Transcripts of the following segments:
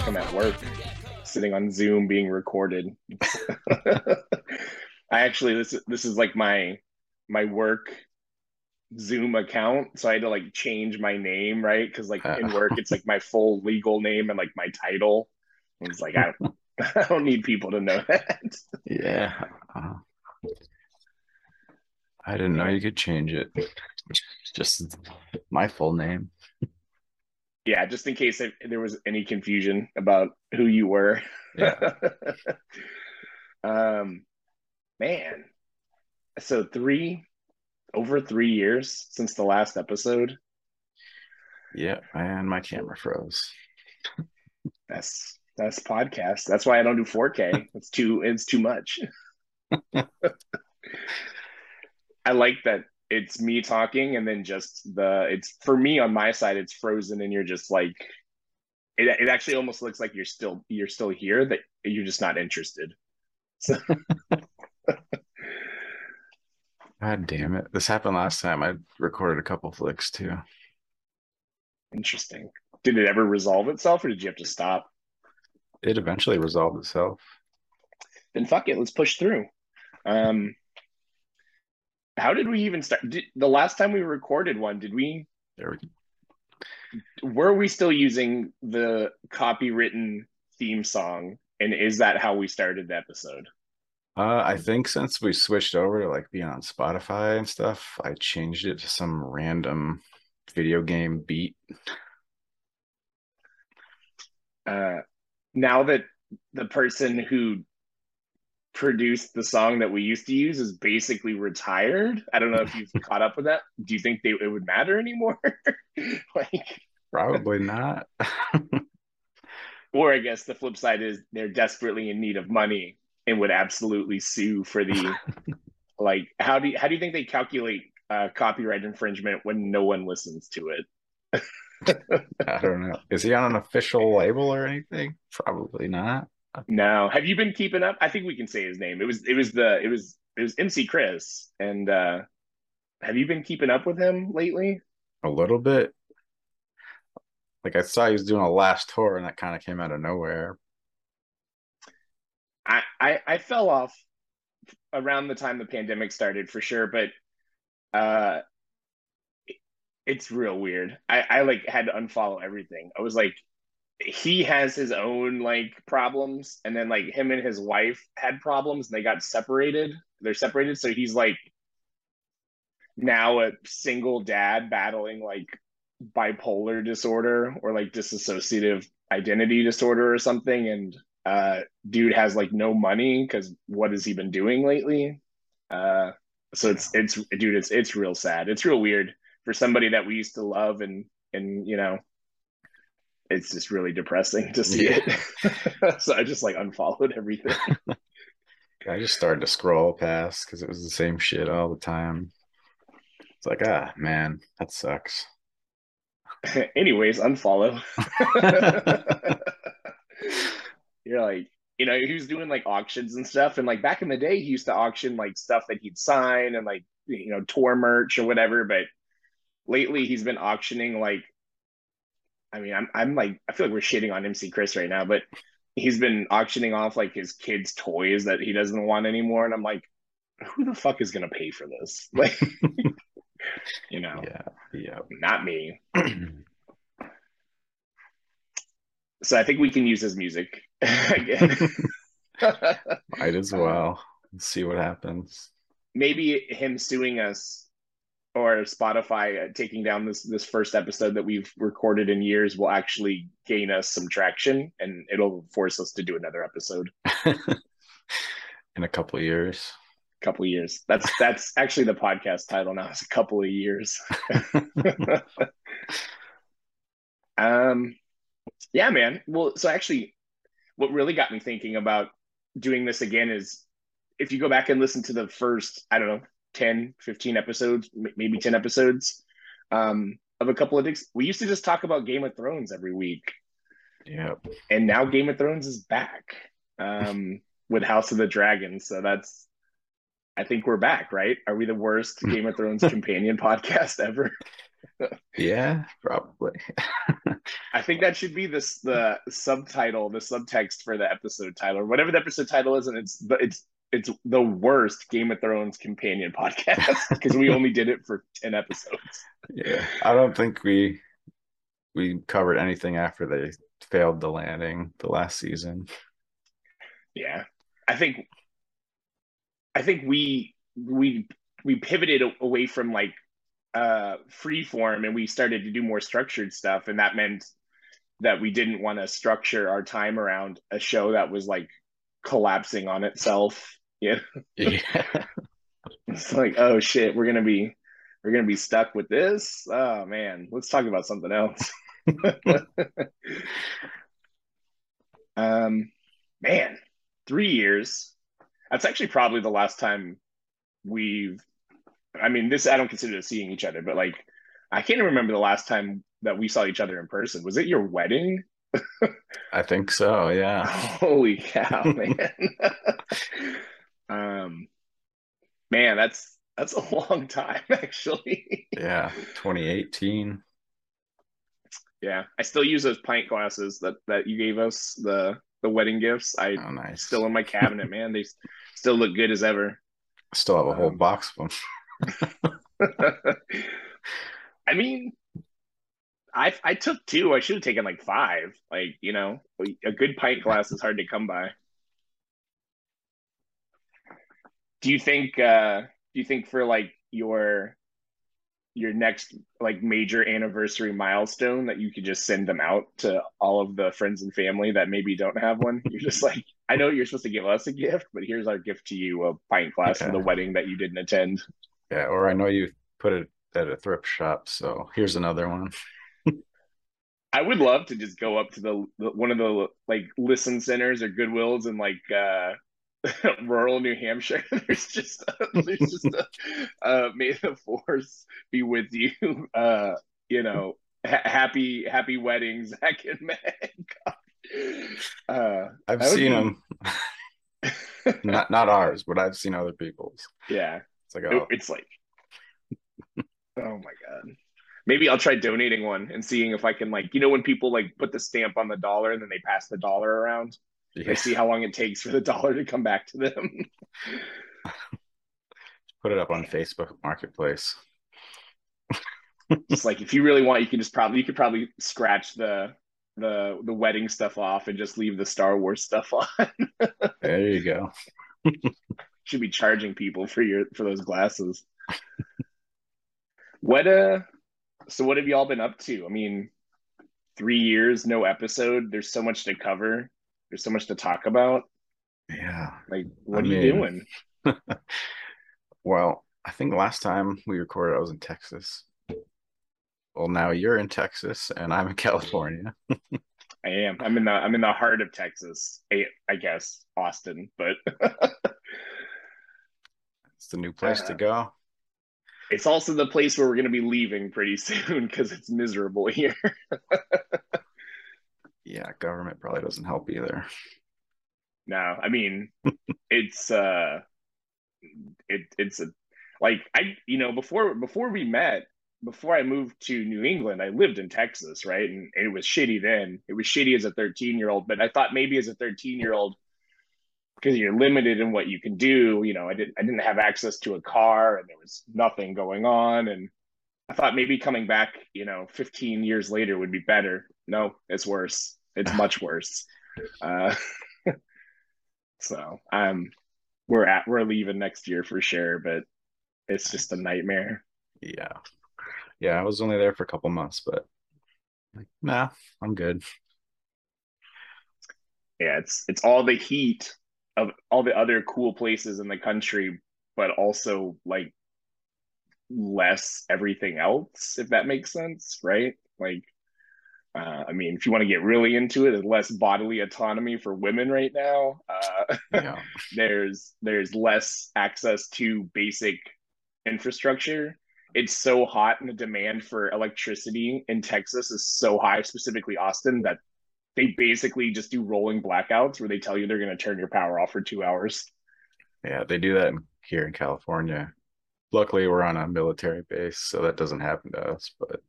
like I'm at work, sitting on Zoom being recorded. I actually this this is like my my work Zoom account, so I had to like change my name, right? Because like in work, it's like my full legal name and like my title. It's like I don't, I don't need people to know that. Yeah. Uh, I didn't know you could change it. Just my full name. Yeah, just in case there was any confusion about who you were. Yeah. um, man. So three, over three years since the last episode. Yeah, and my camera froze. That's that's podcast. That's why I don't do 4K. It's too it's too much. I like that it's me talking and then just the it's for me on my side it's frozen and you're just like it, it actually almost looks like you're still you're still here that you're just not interested. So God damn it. This happened last time. I recorded a couple flicks too. Interesting. Did it ever resolve itself or did you have to stop? It eventually resolved itself. Then fuck it, let's push through. Um how did we even start? Did, the last time we recorded one, did we? There we go. Were we still using the copywritten theme song? And is that how we started the episode? Uh, I think since we switched over to like being on Spotify and stuff, I changed it to some random video game beat. Uh, now that the person who produced the song that we used to use is basically retired. I don't know if you've caught up with that. Do you think they, it would matter anymore? like probably not. or I guess the flip side is they're desperately in need of money and would absolutely sue for the like how do you, how do you think they calculate uh, copyright infringement when no one listens to it? I don't know. Is he on an official label or anything? Probably not. No. Have you been keeping up? I think we can say his name. It was it was the it was it was MC Chris. And uh have you been keeping up with him lately? A little bit. Like I saw he was doing a last tour and that kind of came out of nowhere. I, I I fell off around the time the pandemic started for sure, but uh it's real weird. I, I like had to unfollow everything. I was like, he has his own like problems and then like him and his wife had problems and they got separated. They're separated so he's like now a single dad battling like bipolar disorder or like dissociative identity disorder or something and uh dude has like no money because what has he been doing lately? Uh so it's it's dude it's it's real sad. It's real weird for somebody that we used to love and and you know it's just really depressing to see yeah. it. so I just like unfollowed everything. I just started to scroll past because it was the same shit all the time. It's like, ah, man, that sucks. Anyways, unfollow. You're like, you know, he was doing like auctions and stuff. And like back in the day, he used to auction like stuff that he'd sign and like, you know, tour merch or whatever. But lately he's been auctioning like I mean, I'm I'm like I feel like we're shitting on MC Chris right now, but he's been auctioning off like his kids' toys that he doesn't want anymore, and I'm like, who the fuck is gonna pay for this? Like, you know, yeah, yeah, not me. so I think we can use his music again. Might as well. Let's see what happens. Maybe him suing us or Spotify uh, taking down this this first episode that we've recorded in years will actually gain us some traction and it'll force us to do another episode. In a couple of years. A couple of years. That's that's actually the podcast title now it's a couple of years. Um yeah man. Well so actually what really got me thinking about doing this again is if you go back and listen to the first i don't know 10, 15 episodes, maybe 10 episodes um, of a couple of dicks. We used to just talk about Game of Thrones every week. Yeah. And now Game of Thrones is back um, with House of the Dragon. So that's, I think we're back, right? Are we the worst Game of Thrones companion podcast ever? yeah, probably. I think that should be this the subtitle, the subtext for the episode title, or whatever the episode title is, and it's it's it's the worst Game of Thrones companion podcast because we only did it for ten episodes. Yeah, I don't think we we covered anything after they failed the landing the last season. Yeah, I think I think we we we pivoted away from like uh free form and we started to do more structured stuff and that meant that we didn't want to structure our time around a show that was like collapsing on itself yeah yeah it's like oh shit we're gonna be we're gonna be stuck with this oh man let's talk about something else um man three years that's actually probably the last time we've I mean, this I don't consider seeing each other, but like I can't even remember the last time that we saw each other in person. Was it your wedding? I think so, yeah. Holy cow, man. Um man, that's that's a long time actually. yeah, 2018. Yeah, I still use those pint glasses that that you gave us the the wedding gifts. I oh, nice. still in my cabinet, man. They still look good as ever. I still have a whole um, box of them. I mean, I I took two. I should have taken like five. Like you know, a good pint glass is hard to come by. Do you think? uh Do you think for like your your next like major anniversary milestone that you could just send them out to all of the friends and family that maybe don't have one? You're just like, I know you're supposed to give us a gift, but here's our gift to you: a pint glass for the wedding that you didn't attend. Yeah, or I know you put it at a thrift shop, so here's another one. I would love to just go up to the, the, one of the like listen centers or Goodwills and like uh rural New Hampshire. there's just a, there's just a uh, may the force be with you. Uh, you know, ha- happy happy weddings, Zach and Meg. Uh, I've seen them. not not ours, but I've seen other people's. Yeah, it's like oh. it's like oh my god. Maybe I'll try donating one and seeing if I can like you know when people like put the stamp on the dollar and then they pass the dollar around. They see how long it takes for the dollar to come back to them. put it up on Facebook Marketplace. just like if you really want, you can just probably you could probably scratch the the the wedding stuff off and just leave the Star Wars stuff on. there you go should be charging people for your for those glasses. what uh so what have y'all been up to? I mean, three years, no episode. There's so much to cover. There's so much to talk about. Yeah. Like, what I are mean, you doing? well, I think last time we recorded, I was in Texas. Well, now you're in Texas and I'm in California. I am. I'm in the I'm in the heart of Texas. I, I guess Austin, but It's the new place uh, to go. It's also the place where we're going to be leaving pretty soon because it's miserable here. Yeah, government probably doesn't help either. No, I mean, it's uh, it it's a like I you know before before we met before I moved to New England, I lived in Texas, right? And, it was shitty then. It was shitty as a 13 year old, but I thought maybe as a 13 year old, because you're limited in what you can do. You know, I didn't I didn't have access to a car and there was nothing going on. And I thought maybe coming back, you know, 15 years later would be better. No, it's worse. It's much worse. Uh, so um we're at we're leaving next year for sure, but it's just a nightmare. Yeah. Yeah, I was only there for a couple months, but like, nah, I'm good. Yeah, it's it's all the heat of all the other cool places in the country, but also like less everything else, if that makes sense, right? Like, uh, I mean, if you want to get really into it, there's less bodily autonomy for women right now. Uh, yeah. there's there's less access to basic infrastructure. It's so hot, and the demand for electricity in Texas is so high, specifically Austin, that they basically just do rolling blackouts where they tell you they're going to turn your power off for two hours. Yeah, they do that here in California. Luckily, we're on a military base, so that doesn't happen to us. But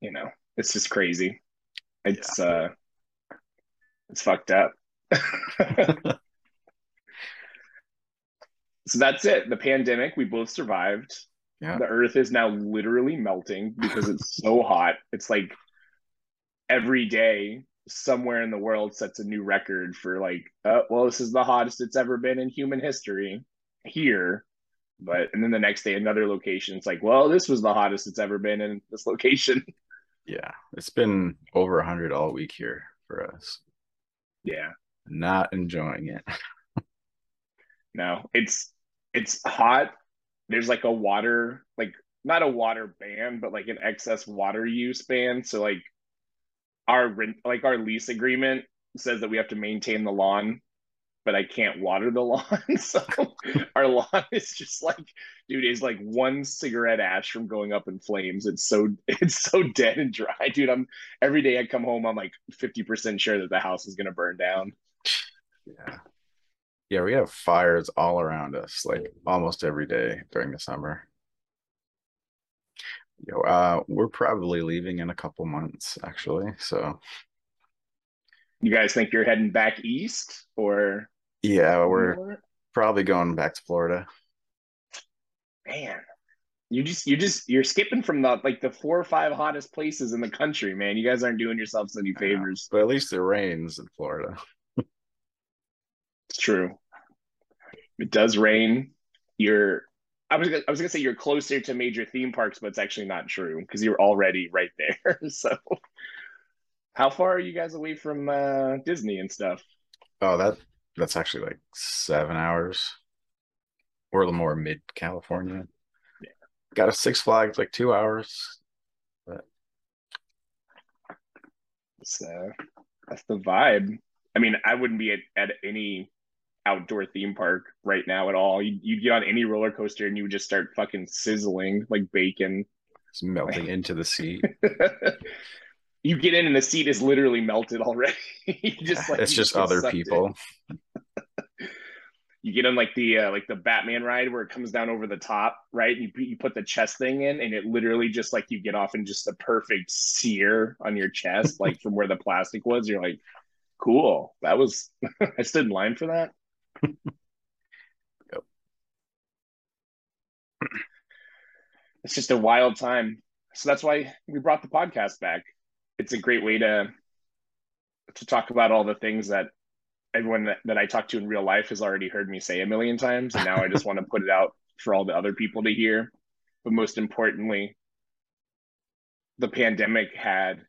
you know, it's just crazy. It's yeah. uh it's fucked up. so that's it. The pandemic, we both survived. Yeah. The earth is now literally melting because it's so hot. It's like every day somewhere in the world sets a new record for like, uh, well, this is the hottest it's ever been in human history here. But and then the next day another location. It's like, well, this was the hottest it's ever been in this location. Yeah, it's been over hundred all week here for us. Yeah, not enjoying it. no, it's it's hot. There's like a water, like not a water ban, but like an excess water use ban. So like our rent, like our lease agreement says that we have to maintain the lawn, but I can't water the lawn. so our lawn is just like, dude, is like one cigarette ash from going up in flames. It's so it's so dead and dry, dude. I'm every day I come home, I'm like 50% sure that the house is gonna burn down. Yeah. Yeah, we have fires all around us, like almost every day during the summer. Yo, uh, we're probably leaving in a couple months, actually. So, you guys think you're heading back east, or? Yeah, we're probably going back to Florida. Man, you just you just you're skipping from the like the four or five hottest places in the country, man. You guys aren't doing yourselves any favors. But at least it rains in Florida. it's true. It does rain. You're I was I was gonna say you're closer to major theme parks, but it's actually not true because you're already right there. so, how far are you guys away from uh, Disney and stuff? Oh, that that's actually like seven hours, or a little more mid California. Yeah. Got a Six Flags like two hours, but so that's the vibe. I mean, I wouldn't be at, at any outdoor theme park right now at all. You you get on any roller coaster and you would just start fucking sizzling like bacon. It's melting into the seat. you get in and the seat is literally melted already. just like it's just, just other people. you get on like the uh, like the Batman ride where it comes down over the top, right? You you put the chest thing in, and it literally just like you get off in just a perfect sear on your chest, like from where the plastic was. You're like, cool. That was I stood in line for that yep. It's just a wild time. So that's why we brought the podcast back. It's a great way to to talk about all the things that everyone that, that I talk to in real life has already heard me say a million times. And now I just want to put it out for all the other people to hear. But most importantly, the pandemic had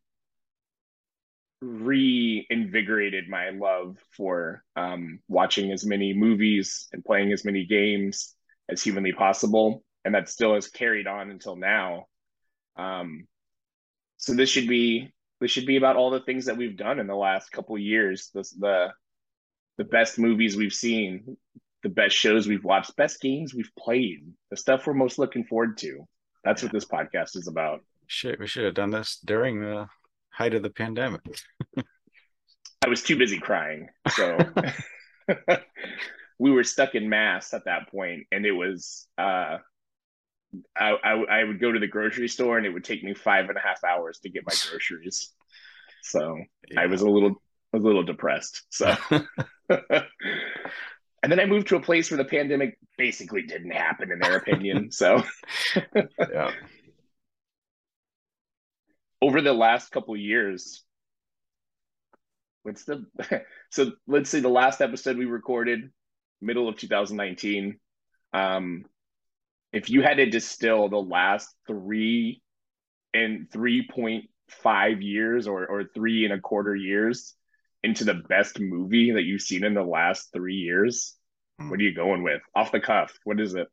reinvigorated my love for um, watching as many movies and playing as many games as humanly possible, and that still has carried on until now. Um, so this should be this should be about all the things that we've done in the last couple years. This the the best movies we've seen, the best shows we've watched, best games we've played, the stuff we're most looking forward to. That's yeah. what this podcast is about. Shit, we should have done this during the height of the pandemic. I was too busy crying. So we were stuck in mass at that point, and it was uh, I, I, I would go to the grocery store, and it would take me five and a half hours to get my groceries. So yeah. I was a little a little depressed. So. and then I moved to a place where the pandemic basically didn't happen, in their opinion. So, yeah over the last couple years what's the so let's say the last episode we recorded middle of 2019 um if you had to distill the last three and 3.5 years or or three and a quarter years into the best movie that you've seen in the last three years hmm. what are you going with off the cuff what is it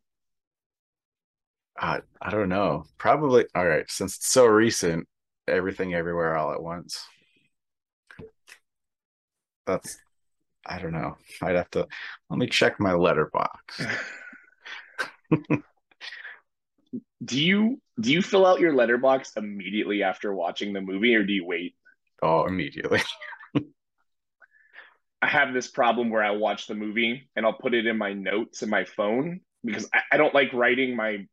uh, i don't know probably all right since it's so recent everything everywhere all at once. That's I don't know. I'd have to let me check my Letterboxd. do you do you fill out your Letterboxd immediately after watching the movie or do you wait? Oh, immediately. I have this problem where I watch the movie and I'll put it in my notes in my phone because I, I don't like writing my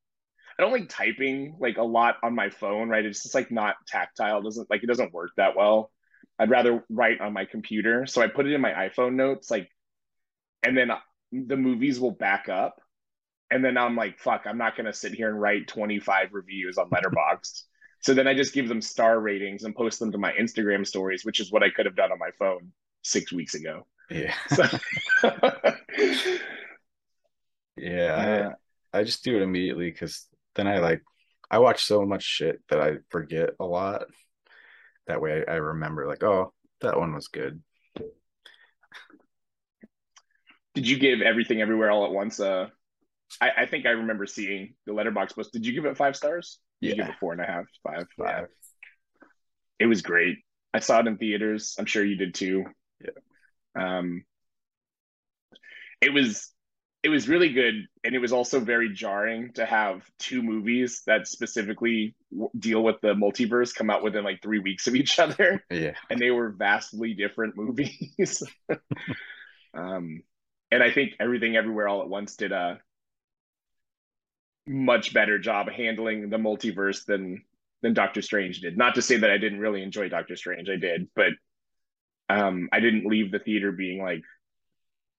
I don't like typing like a lot on my phone, right? It's just like not tactile. It doesn't like it doesn't work that well. I'd rather write on my computer. So I put it in my iPhone notes, like, and then the movies will back up. And then I'm like, fuck, I'm not gonna sit here and write 25 reviews on Letterboxd. so then I just give them star ratings and post them to my Instagram stories, which is what I could have done on my phone six weeks ago. Yeah. So, yeah. I, I just do it immediately because then I like I watch so much shit that I forget a lot. That way I, I remember like, oh, that one was good. Did you give everything everywhere all at once? Uh I, I think I remember seeing the Letterboxd post. Did you give it five stars? Did Yeah. you give it four and a half, five? Yeah. Five. It was great. I saw it in theaters. I'm sure you did too. Yeah. Um, it was it was really good, and it was also very jarring to have two movies that specifically w- deal with the multiverse come out within like three weeks of each other, Yeah. and they were vastly different movies. um, and I think Everything Everywhere All at Once did a much better job handling the multiverse than than Doctor Strange did. Not to say that I didn't really enjoy Doctor Strange, I did, but um, I didn't leave the theater being like,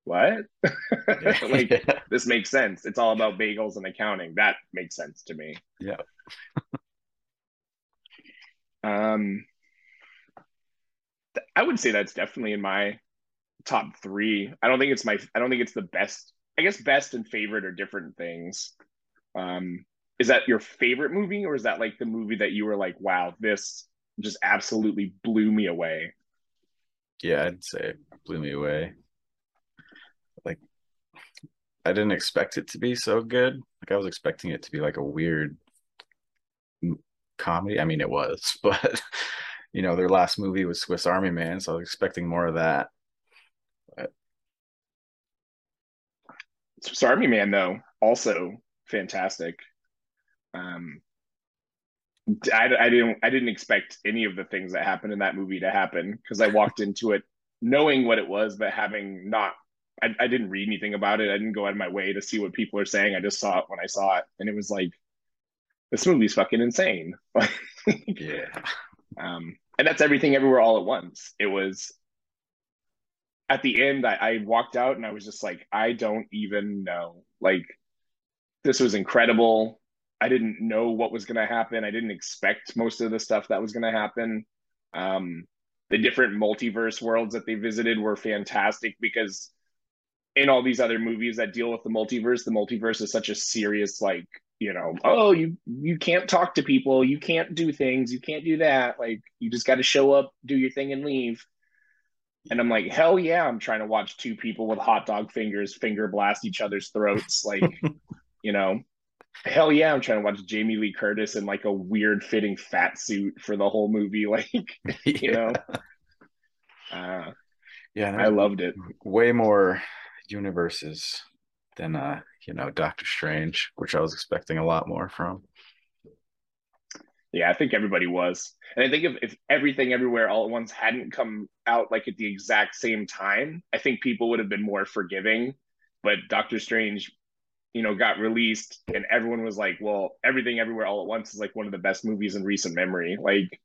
"What? like yeah. this makes sense? It's all about bagels and accounting. That makes sense to me." Yeah. Um, I would say that's definitely in my top three. I don't think it's my. I don't think it's the best. I guess best and favorite are different things. Um, is that your favorite movie, or is that like the movie that you were like, "Wow, this just absolutely blew me away"? Yeah, I'd say it blew me away. Like I didn't expect it to be so good. Like I was expecting it to be like a weird comedy. I mean, it was, but you know, their last movie was Swiss Army Man, so I was expecting more of that. Swiss Army Man, though, also fantastic. Um, I, I didn't I didn't expect any of the things that happened in that movie to happen because I walked into it knowing what it was, but having not I, I didn't read anything about it. I didn't go out of my way to see what people are saying. I just saw it when I saw it, and it was like, this movie's fucking insane. Yeah. um, and that's everything everywhere all at once. It was at the end, I, I walked out and I was just like, I don't even know. Like, this was incredible. I didn't know what was going to happen. I didn't expect most of the stuff that was going to happen. Um, the different multiverse worlds that they visited were fantastic because in all these other movies that deal with the multiverse, the multiverse is such a serious, like, you know, oh, you you can't talk to people, you can't do things, you can't do that. Like, you just got to show up, do your thing, and leave. And I'm like, hell yeah, I'm trying to watch two people with hot dog fingers finger blast each other's throats. Like, you know, hell yeah, I'm trying to watch Jamie Lee Curtis in like a weird fitting fat suit for the whole movie. Like, you know, uh, Yeah, I loved it. way more universes than uh, you know, Doctor Strange, which I was expecting a lot more from. Yeah, I think everybody was. And I think if, if everything everywhere all at once hadn't come out like at the exact same time, I think people would have been more forgiving. But Doctor Strange, you know, got released and everyone was like, well, everything everywhere all at once is like one of the best movies in recent memory. Like,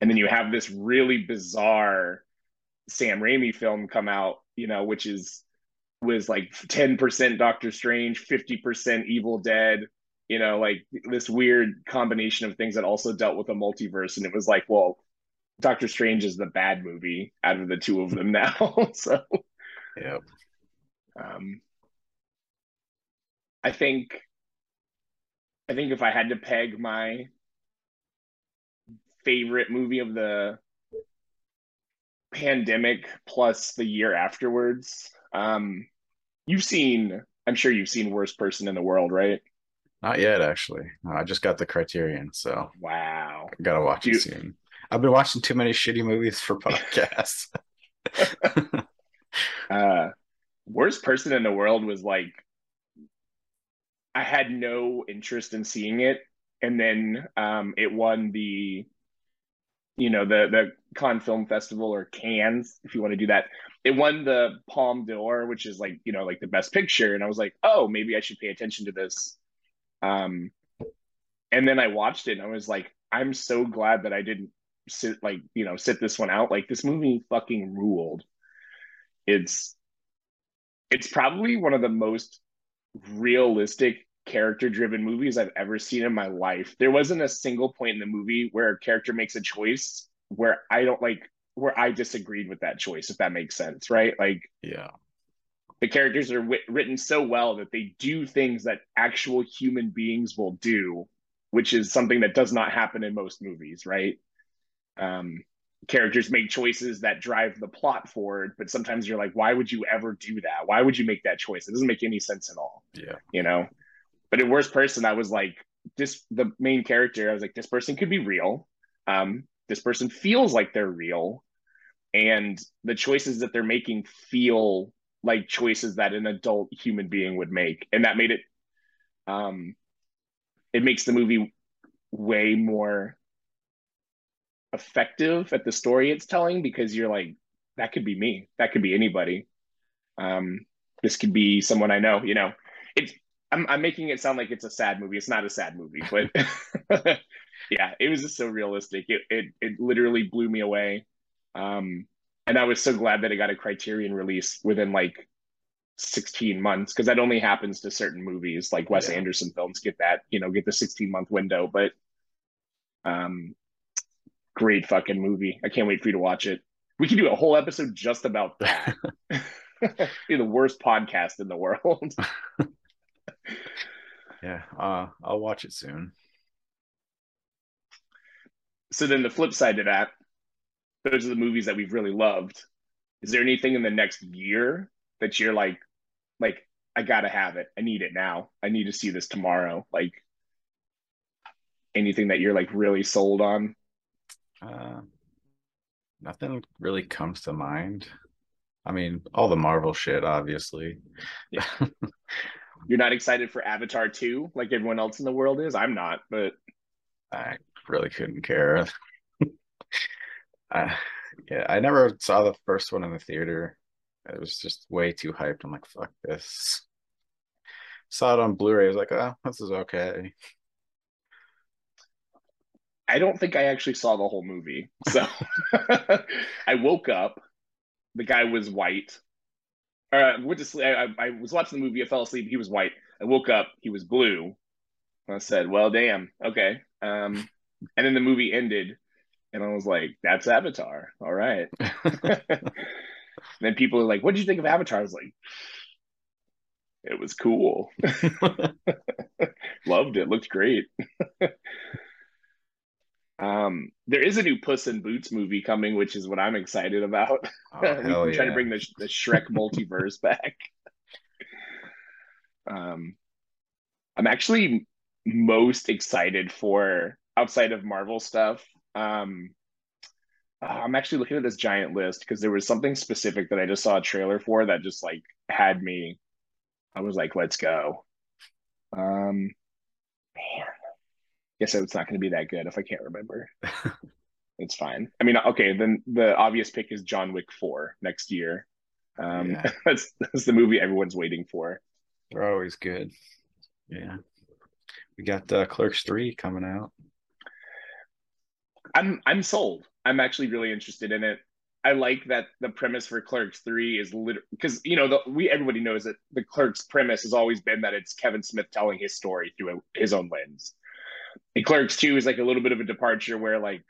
and then you have this really bizarre Sam Raimi film come out, you know, which is was like 10% Doctor Strange, 50% Evil Dead, you know, like this weird combination of things that also dealt with a multiverse. And it was like, well, Doctor Strange is the bad movie out of the two of them now. so Yep. um I think I think if I had to peg my favorite movie of the pandemic plus the year afterwards, um you've seen I'm sure you've seen Worst Person in the World, right? Not yet, actually. No, I just got the Criterion, so Wow. I gotta watch it soon. I've been watching too many shitty movies for podcasts. Uh Worst Person in the World was like I had no interest in seeing it and then um it won the you know the the Cannes Film Festival or Cannes if you want to do that. It won the Palme d'Or, which is like you know like the best picture, and I was like, oh, maybe I should pay attention to this. Um, and then I watched it and I was like, I'm so glad that I didn't sit like you know sit this one out. Like this movie fucking ruled. It's it's probably one of the most realistic character driven movies I've ever seen in my life. There wasn't a single point in the movie where a character makes a choice where I don't like where I disagreed with that choice, if that makes sense, right? Like, yeah, the characters are w- written so well that they do things that actual human beings will do, which is something that does not happen in most movies, right? Um, characters make choices that drive the plot forward, but sometimes you're like, why would you ever do that? Why would you make that choice? It doesn't make any sense at all. Yeah. You know? But in worst person, I was like, this the main character, I was like, this person could be real. Um, this person feels like they're real. And the choices that they're making feel like choices that an adult human being would make. And that made it um it makes the movie way more effective at the story it's telling because you're like that could be me. That could be anybody. Um this could be someone i know you know. It's i'm, I'm making it sound like it's a sad movie. It's not a sad movie but yeah it was just so realistic. It, it it literally blew me away. Um and i was so glad that it got a criterion release within like 16 months because that only happens to certain movies like wes Yeah. anderson films get that you know get the 16 month window but um great fucking movie. I can't wait for you to watch it. We can do a whole episode just about that. be the worst podcast in the world. Yeah. Uh, I'll watch it soon. so then the flip side to that, those are the movies that we've really loved. Is there anything in the next year that you're like, like, I gotta have it. I need it now. I need to see this tomorrow. Like anything that you're like really sold on? Uh, nothing really comes to mind. I mean, all the Marvel shit, obviously. Yeah. You're not excited for Avatar 2 like everyone else in the world is? I'm not, but I really couldn't care. I, yeah, I never saw the first one in the theater. It was just way too hyped. I'm like, fuck this. Saw it on Blu-ray. I was like, oh, this is okay. I don't think I actually saw the whole movie. So I woke up, the guy was white. Uh, went to sleep. I, I was watching the movie. I fell asleep. He was white. I woke up. He was blue. I said, "Well, damn. Okay." Um, and then the movie ended, and I was like, "That's Avatar. All right." then people were like, "What did you think of Avatar?" I was like, "It was cool. Loved it. Looked great." Um, there is a new Puss in Boots movie coming, which is what I'm excited about. Oh, hell can try to bring the the Shrek multiverse back. Um, I'm actually most excited for outside of Marvel stuff. Um, uh, I'm actually looking at this giant list because there was something specific that I just saw a trailer for that just like had me. I was like, let's go. Um, man, guess it's not going to be that good if I can't remember. It's fine. I mean, okay, then the obvious pick is John Wick 4 next year. Um, Yeah. that's, that's the movie everyone's waiting for. They're always good. Yeah. We got uh, Clerks 3 coming out. I'm I'm sold. I'm actually really interested in it. I like that the premise for Clerks 3 is literally because you know the, we everybody knows that the Clerks premise has always been that it's Kevin Smith telling his story through his own lens. And Clerks 2 is like a little bit of a departure where like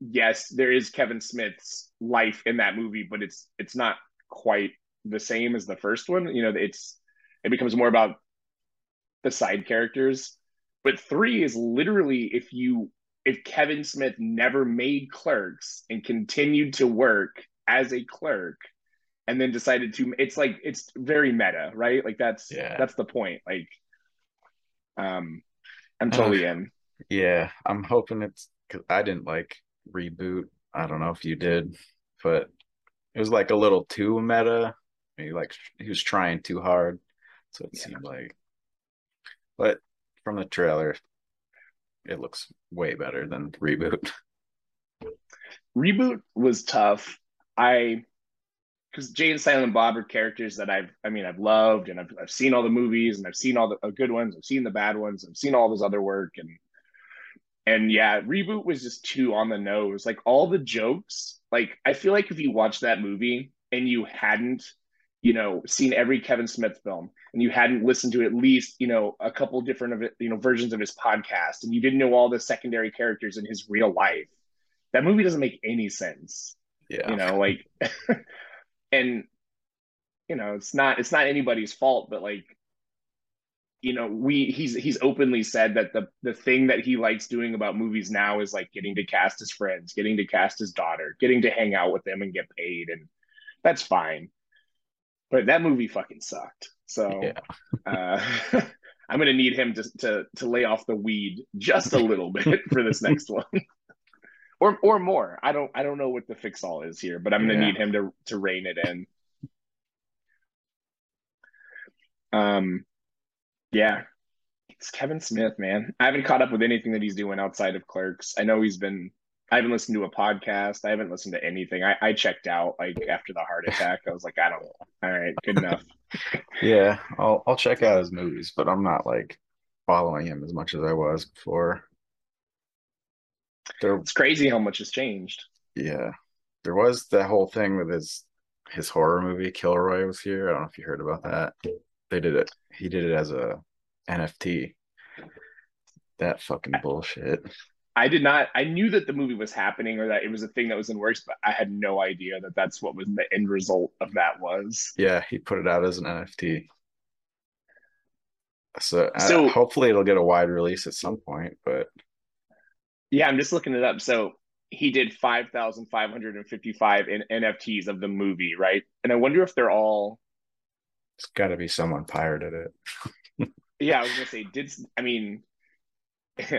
yes, there is Kevin Smith's life in that movie, but it's it's not quite the same as the first one. You know, it's it becomes more about the side characters. But 3 is literally if you if Kevin Smith never made clerks and continued to work as a clerk and then decided to it's like it's very meta, right? Like that's Yeah. that's the point. Like um I'm totally in. Yeah, I'm hoping it's because I didn't like reboot. I don't know if you did, but it was like a little too meta. He like he was trying too hard, so it Yeah. seemed like. But from the trailer, it looks way better than reboot. Reboot was tough. I because Jay and Silent Bob are characters that I've I mean I've loved and I've I've seen all the movies and I've seen all the uh, good ones, I've seen the bad ones, I've seen all this other work and And yeah, reboot was just too on the nose. Like all the jokes, like I feel like if you watch that movie and you hadn't, you know, seen every Kevin Smith film and you hadn't listened to at least, you know, a couple different of it, you know, versions of his podcast and you didn't know all the secondary characters in his real life, that movie doesn't make any sense. Yeah. You know, like and you know, it's not it's not anybody's fault, but like you know we he's he's openly said that the the thing that he likes doing about movies now is like getting to cast his friends getting to cast his daughter getting to hang out with them and get paid and that's fine. But that movie fucking sucked. So yeah. uh, i'm gonna need him to, to to lay off the weed just a little bit for this next one. Or or more. I don't i don't know what the fix all is here but i'm gonna yeah. need him to to rein it in. Um yeah. It's Kevin Smith, man. I haven't caught up with anything that he's doing outside of Clerks. I know he's been I haven't listened to a podcast. I haven't listened to anything. I, I checked out like after the heart attack. I was like, I don't all right, good enough. yeah, I'll I'll check out his movies, but I'm not like following him as much as I was before. There, it's crazy how much has changed. Yeah. There was that whole thing with his his horror movie, Kilroy was here. I don't know if you heard about that. They did it. He did it as a NFT. That fucking bullshit. I did not. I knew that the movie was happening or that it was a thing that was in works, but I had no idea that that's what was the end result of that was. Yeah, he put it out as an NFT. So, so uh, hopefully it'll get a wide release at some point. But yeah, I'm just looking it up. So he did 5,555 in NFTs of the movie, right? And I wonder if they're all it's got to be someone pirated it. yeah, I was gonna say, did I mean?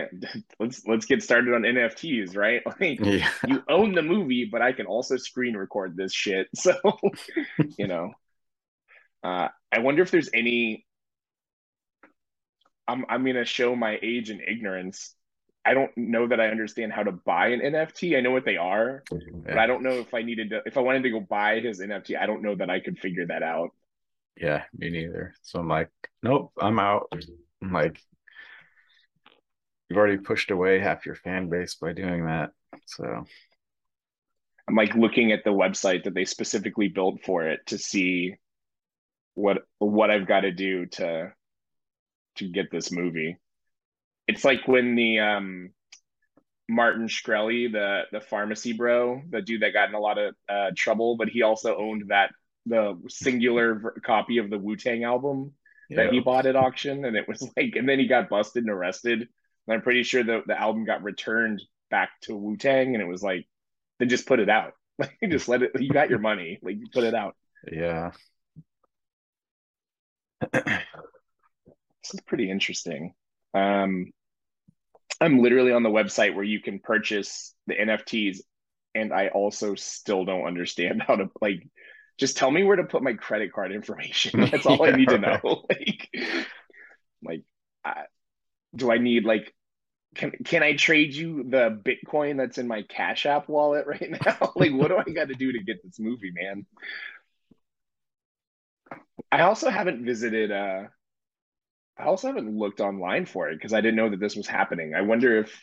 let's let's get started on NFTs, right? Like yeah. you own the movie, but I can also screen record this shit. So, you know, uh, I wonder if there's any. I'm I'm gonna show my age and ignorance. I don't know that I understand how to buy an NFT. I know what they are, yeah. but I don't know if I needed to. If I wanted to go buy his NFT, I don't know that I could figure that out. Yeah, me neither. So I'm like, nope, I'm out. I'm like, you've already pushed away half your fan base by doing that. So I'm like looking at the website that they specifically built for it to see what what I've got to do to to get this movie. It's like when the um Martin Shkreli, the the pharmacy bro, the dude that got in a lot of uh, trouble, but he also owned that the singular copy of the Wu Tang album yeah. that he bought at auction, and it was like, and then he got busted and arrested. And I'm pretty sure the the album got returned back to Wu Tang, and it was like, then just put it out. Like, just let it. You got your money. Like, you put it out. Yeah. this is pretty interesting. Um, I'm literally on the website where you can purchase the NFTs, and I also still don't understand how to like just tell me where to put my credit card information. That's all yeah, I need to know. like, like, uh, do I need like, can can I trade you the Bitcoin that's in my Cash App wallet right now? like, what do I got to do to get this movie, man? I also haven't visited. uh I also haven't looked online for it because I didn't know that this was happening. I wonder if,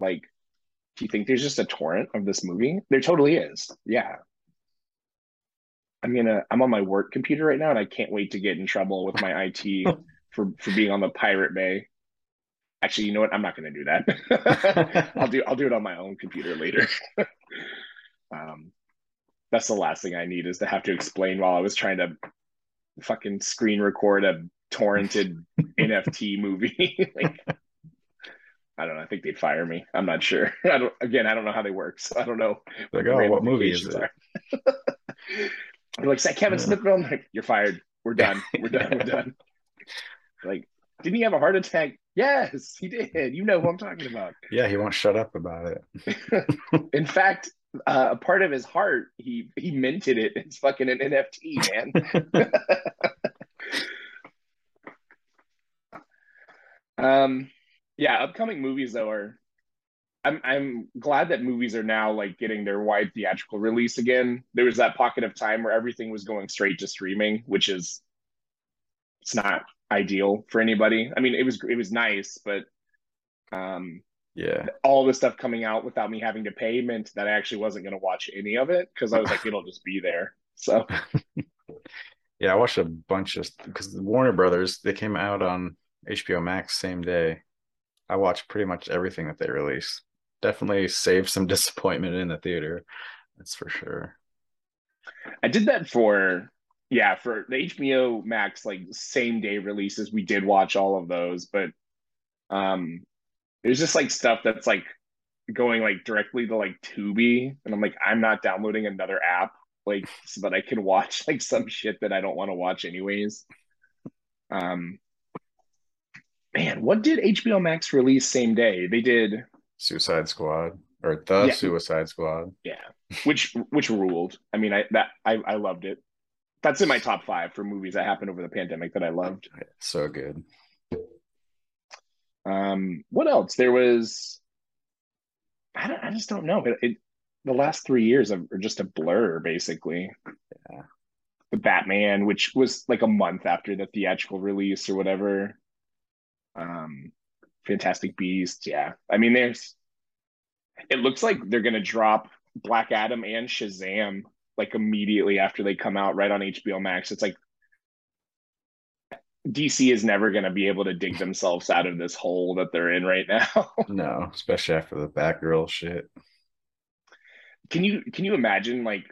like, do you think there's just a torrent of this movie? There totally is. Yeah, I'm gonna I'm on my work computer right now and I can't wait to get in trouble with my IT for for being on the Pirate Bay. Actually, you know what? I'm not gonna do that. I'll do I'll do it on my own computer later. um, that's the last thing I need is to have to explain while I was trying to fucking screen record a torrented NFT movie. like, I don't know. I think they'd fire me. I'm not sure. I don't. Again, I don't know how they work, so I don't know. Like, oh, what movie is it? You're like, that Kevin Smith film? Like, you're fired. We're done. We're done. We're done. Like, didn't he have a heart attack? Yes, he did. You know who I'm talking about. Yeah, he won't shut up about it. In fact, uh, a part of his heart, he he minted it. It's fucking an NFT, man. um, yeah, upcoming movies though are I'm I'm glad that movies are now like getting their wide theatrical release again. There was that pocket of time where everything was going straight to streaming, which is it's not ideal for anybody. I mean, it was it was nice, but um Yeah. all the stuff coming out without me having to pay meant that I actually wasn't going to watch any of it because I was like, it'll just be there. So Yeah, I watched a bunch of because Warner Brothers they came out on HBO Max same day. I watched pretty much everything that they released. Definitely saved some disappointment in the theater. That's for sure. I did that for yeah for the HBO Max like same day releases. We did watch all of those, but um, there's just like stuff that's like going like directly to like Tubi, and I'm like, I'm not downloading another app like so that I can watch like some shit that I don't want to watch anyways. Um, man, what did HBO Max release same day? They did Suicide Squad or the Yeah. Suicide Squad. yeah, which which ruled. I mean, I that I I loved it. That's in my top five for movies that happened over the pandemic that I loved. So good. Um, what else? There was, I don't, I just don't know. It, it the last three years are just a blur, basically. Yeah. The Batman, which was like a month after the theatrical release or whatever. Um, Fantastic Beast, yeah. I mean, there's. It looks like they're gonna drop Black Adam and Shazam like immediately after they come out, right on HBO Max. It's like DC is never going to be able to dig themselves out of this hole that they're in right now. No, especially after the Batgirl shit. can you can you imagine like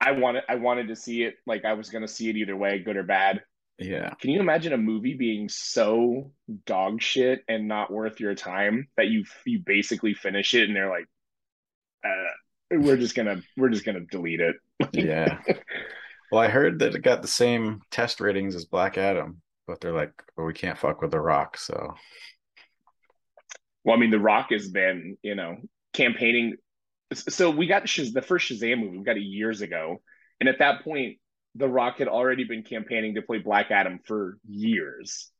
I wanted I wanted to see it like I was going to see it either way, good or bad. Yeah. Can you imagine a movie being so dog shit and not worth your time that you you basically finish it and they're like uh, we're just to we're just to delete it. Yeah. well, I heard that it got the same test ratings as Black Adam, but they're like, well, we can't fuck with The Rock, so Well, I mean, The Rock has been, you know, campaigning. So we got Shaz- the first Shazam movie, we got it years ago. And at that point, The Rock had already been campaigning to play Black Adam for years.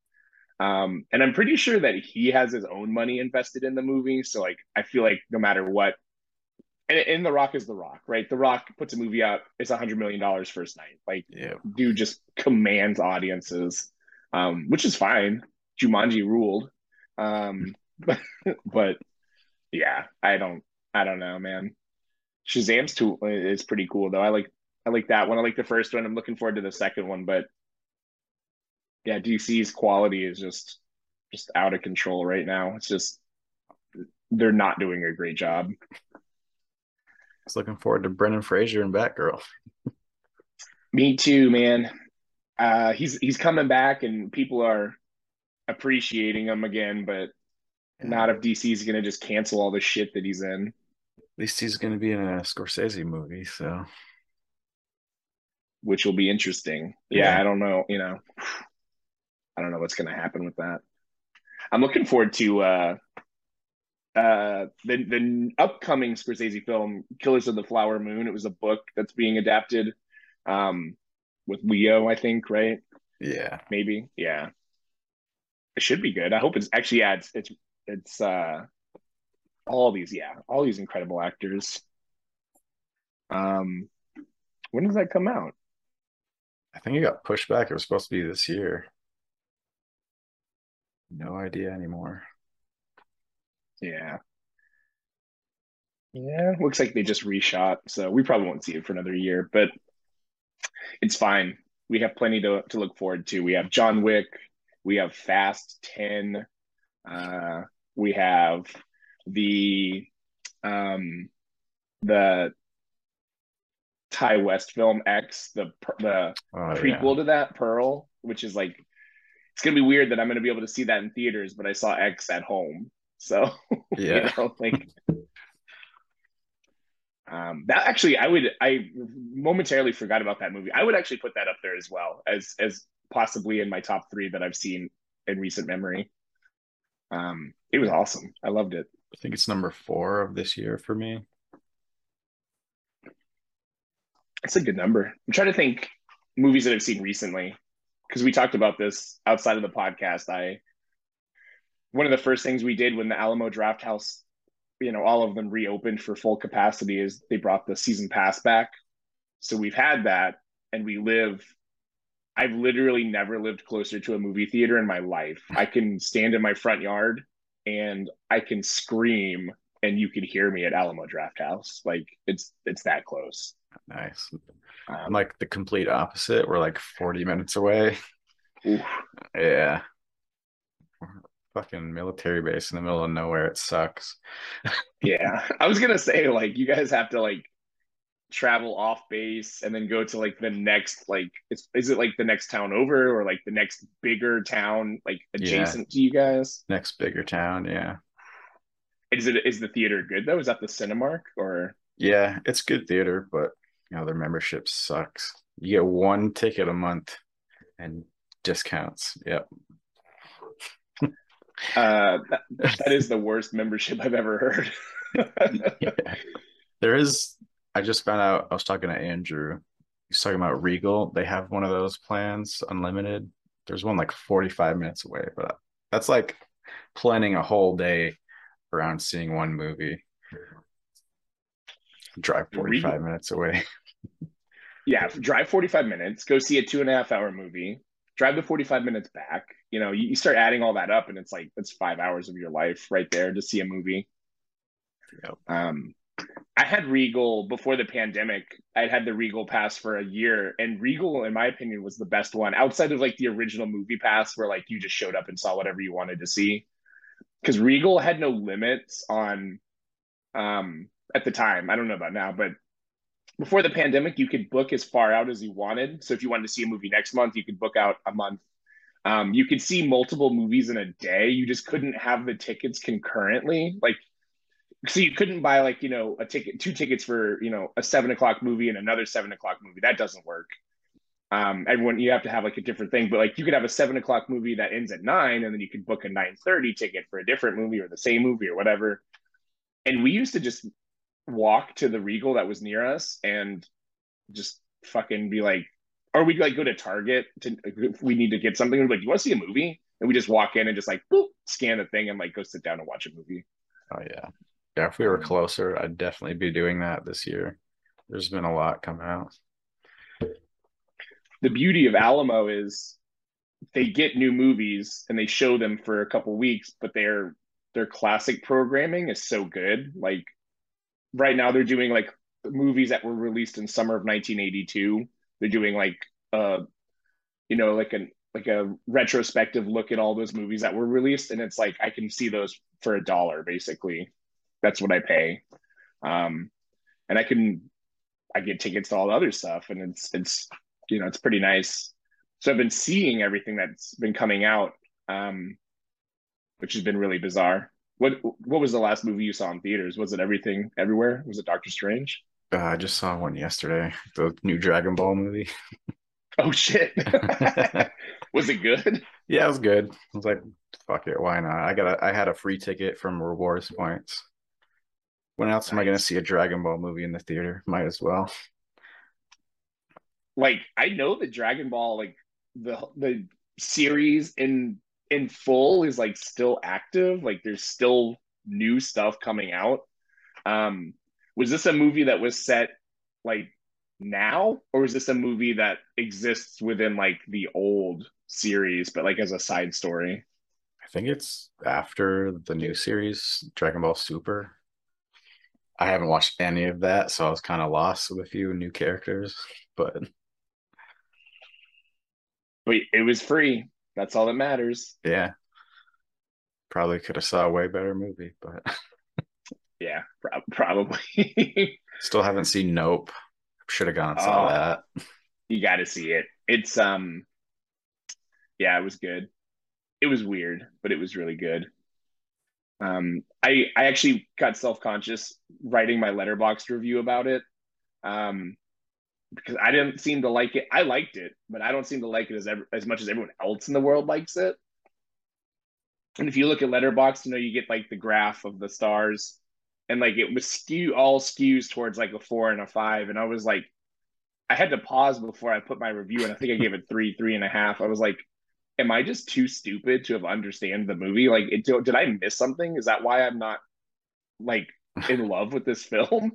Um, and I'm pretty sure that he has his own money invested in the movie. So, like, I feel like no matter what, and, and The Rock is The Rock, right? The Rock puts a movie out, it's a $100 million first night. Like, yeah. dude just commands audiences, um, which is fine. Jumanji ruled. Um, but, but yeah, I don't, I don't know, man. Shazam's too is pretty cool though. I like, I like that one. I like the first one. I'm looking forward to the second one, but yeah, DC's quality is just, just out of control right now. It's just, they're not doing a great job. I was looking forward to Brendan Fraser and Batgirl. Me too, man. Uh, he's he's coming back, and people are appreciating him again, but Yeah. not if DC's gonna just cancel all the shit that he's in. At least he's going to be in a Scorsese movie, so which will be interesting. Yeah, Yeah. I don't know, you know. I don't know what's going to happen with that. I'm looking forward to uh uh the the upcoming Scorsese film Killers of the Flower Moon. It was a book that's being adapted um with Leo, I think, right? yeah. Maybe. Yeah. It should be good. I hope it's actually yeah, it's it's it's uh all these yeah, all these incredible actors. Um when does that come out? I think it got pushed back. It was supposed to be this year. No idea anymore. Yeah. Yeah, looks like they just reshot, so we probably won't see it for another year, but it's fine. We have plenty to, to look forward to. We have John Wick, we have Fast 10, uh, we have the um the Ti West film X, the the Oh, yeah. prequel to that, Pearl, which is like it's gonna be weird that I'm gonna be able to see that in theaters, but I saw X at home. So Yeah. you know, like um that actually I would I momentarily forgot about that movie. I would actually put that up there as well as as possibly in my top three that I've seen in recent memory. Um it was awesome. I loved it. I think it's number four of this year for me. It's a good number. I'm trying to think movies that I've seen recently because we talked about this outside of the podcast. I one of the first things we did when the Alamo Drafthouse, you know, all of them reopened for full capacity is they brought the season pass back. So we've had that, and we live. I've literally never lived closer to a movie theater in my life. I can stand in my front yard and I can scream and you could hear me at Alamo Drafthouse. Like it's it's that close. Nice. Um, I'm like the complete opposite. We're like 40 minutes away. Oof. Yeah. Fucking military base in the middle of nowhere. It sucks. yeah. I was gonna say, like, you guys have to like travel off base and then go to like the next like is, is it like the next town over or like the next bigger town like adjacent yeah. to you guys next bigger town yeah is it is the theater good though is that the cinemark or yeah it's good theater but you know their membership sucks you get one ticket a month and discounts yep uh that, that is the worst membership i've ever heard yeah. there is I just found out. I was talking to Andrew. He's talking about Regal. They have one of those plans, unlimited. There's one like 45 minutes away, but that's like planning a whole day around seeing one movie. Drive 45 Regal. minutes away. yeah, drive 45 minutes, go see a two and a half hour movie, drive the 45 minutes back. You know, you, you start adding all that up, and it's like that's five hours of your life right there to see a movie. Yep. Um, I had Regal before the pandemic. I'd had the Regal pass for a year, and Regal, in my opinion, was the best one outside of like the original movie pass, where like you just showed up and saw whatever you wanted to see. Because Regal had no limits on, um, at the time. I don't know about now, but before the pandemic, you could book as far out as you wanted. So if you wanted to see a movie next month, you could book out a month. Um, you could see multiple movies in a day. You just couldn't have the tickets concurrently. Like so you couldn't buy like you know a ticket two tickets for you know a seven o'clock movie and another seven o'clock movie that doesn't work um everyone you have to have like a different thing but like you could have a seven o'clock movie that ends at nine and then you could book a nine thirty ticket for a different movie or the same movie or whatever and we used to just walk to the regal that was near us and just fucking be like or we'd like go to target to if we need to get something we're like you want to see a movie and we just walk in and just like boop, scan the thing and like go sit down and watch a movie oh yeah yeah, if we were closer, I'd definitely be doing that this year. There's been a lot coming out. The beauty of Alamo is they get new movies and they show them for a couple weeks, but their their classic programming is so good. Like right now they're doing like movies that were released in summer of 1982. They're doing like uh you know like an like a retrospective look at all those movies that were released and it's like I can see those for a dollar basically that's what I pay. Um, and I can I get tickets to all the other stuff, and it's it's you know it's pretty nice. So I've been seeing everything that's been coming out, um, which has been really bizarre. What what was the last movie you saw in theaters? Was it everything everywhere? Was it Doctor Strange? Uh, I just saw one yesterday, the new Dragon Ball movie. oh shit! was it good? Yeah, it was good. I was like, fuck it, why not? I got a, I had a free ticket from rewards points. When else nice. am I going to see a Dragon Ball movie in the theater? Might as well. Like I know that Dragon Ball, like the the series in in full, is like still active. Like there's still new stuff coming out. Um, was this a movie that was set like now, or was this a movie that exists within like the old series, but like as a side story? I think it's after the new series, Dragon Ball Super. I haven't watched any of that, so I was kind of lost with a few new characters, but but it was free. That's all that matters. Yeah. Probably could have saw a way better movie, but yeah, pro- probably. Still haven't seen Nope. Should have gone and saw oh, that. You got to see it. It's um, yeah, it was good. It was weird, but it was really good. Um, I I actually got self conscious writing my Letterboxd review about it, um, because I didn't seem to like it. I liked it, but I don't seem to like it as ever, as much as everyone else in the world likes it. And if you look at Letterboxd, you know you get like the graph of the stars, and like it was skew all skews towards like a four and a five, and I was like, I had to pause before I put my review, and I think I gave it three, three and a half. I was like, am I just too stupid to have understand the movie? Like, it, did I miss something? Is that why I'm not like in love with this film?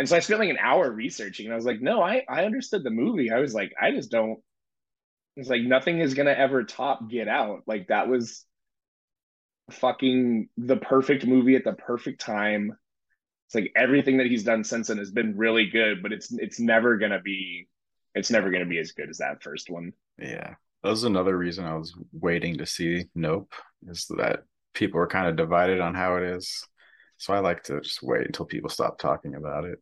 And so I spent like an hour researching, and I was like, no, I I understood the movie. I was like, I just don't. It's like nothing is gonna ever top Get Out. Like that was fucking the perfect movie at the perfect time. It's like everything that he's done since then has been really good, but it's it's never gonna be it's never gonna be as good as that first one. Yeah. That was another reason I was waiting to see Nope, is that people are kind of divided on how it is. So I like to just wait until people stop talking about it.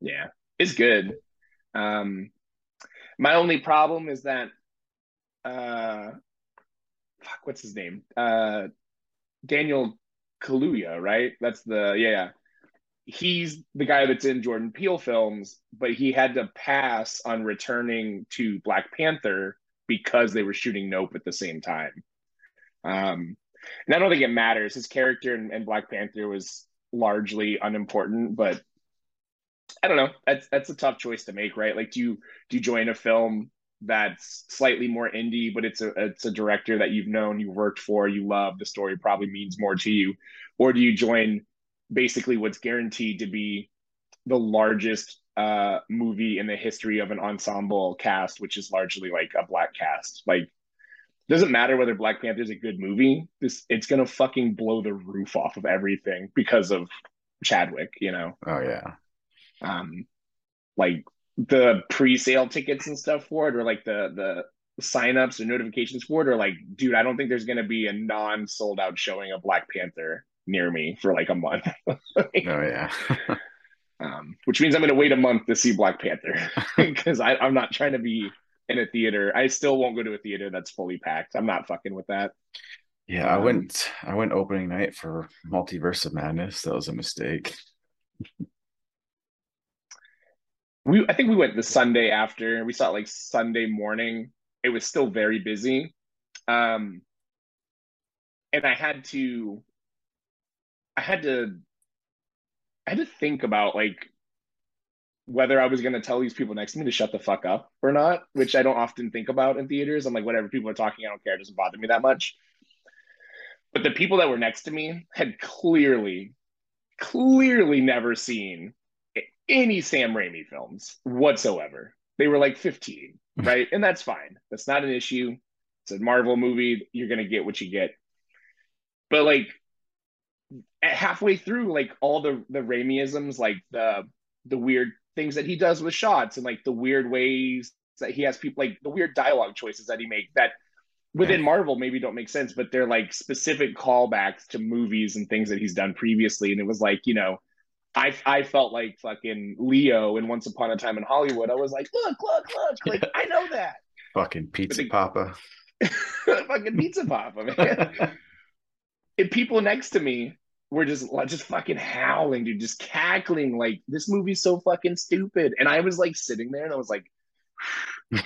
Yeah, it's good. Um, my only problem is that, uh, fuck, what's his name? Uh, Daniel Kaluuya, right? That's the yeah, yeah. He's the guy that's in Jordan Peele films, but he had to pass on returning to Black Panther because they were shooting Nope at the same time. Um, and I don't think it matters. His character in, in Black Panther was largely unimportant, but I don't know. That's that's a tough choice to make, right? Like, do you do you join a film that's slightly more indie, but it's a it's a director that you've known, you worked for, you love, the story probably means more to you, or do you join basically what's guaranteed to be the largest uh, movie in the history of an ensemble cast, which is largely like a black cast. Like doesn't matter whether Black Panther is a good movie. This it's gonna fucking blow the roof off of everything because of Chadwick. You know. Oh yeah. Um, like the pre-sale tickets and stuff for it, or like the the signups or notifications for it, or like, dude, I don't think there's gonna be a non-sold out showing of Black Panther near me for like a month. oh yeah. um, which means I'm gonna wait a month to see Black Panther because I'm not trying to be in a theater. I still won't go to a theater that's fully packed. I'm not fucking with that. Yeah, I um, went I went opening night for Multiverse of Madness. That was a mistake. we I think we went the Sunday after. We saw it like Sunday morning. It was still very busy. Um and I had to I had to I had to think about like whether I was going to tell these people next to me to shut the fuck up or not, which I don't often think about in theaters. I'm like, whatever people are talking, I don't care. It doesn't bother me that much. But the people that were next to me had clearly, clearly never seen any Sam Raimi films whatsoever. They were like 15, right? and that's fine. That's not an issue. It's a Marvel movie. You're going to get what you get. But like halfway through, like all the the Raimiisms, like the the weird things that he does with shots and like the weird ways that he has people like the weird dialogue choices that he makes that within. Marvel maybe don't make sense, but they're like specific callbacks to movies and things that he's done previously. And it was like, you know, I I felt like fucking Leo in Once Upon a Time in Hollywood. I was like, look, look, look, like I know that. Fucking pizza the, papa. fucking pizza papa, man. and people next to me we're just just fucking howling, dude, just cackling like this movie's so fucking stupid. And I was like sitting there and I was like, I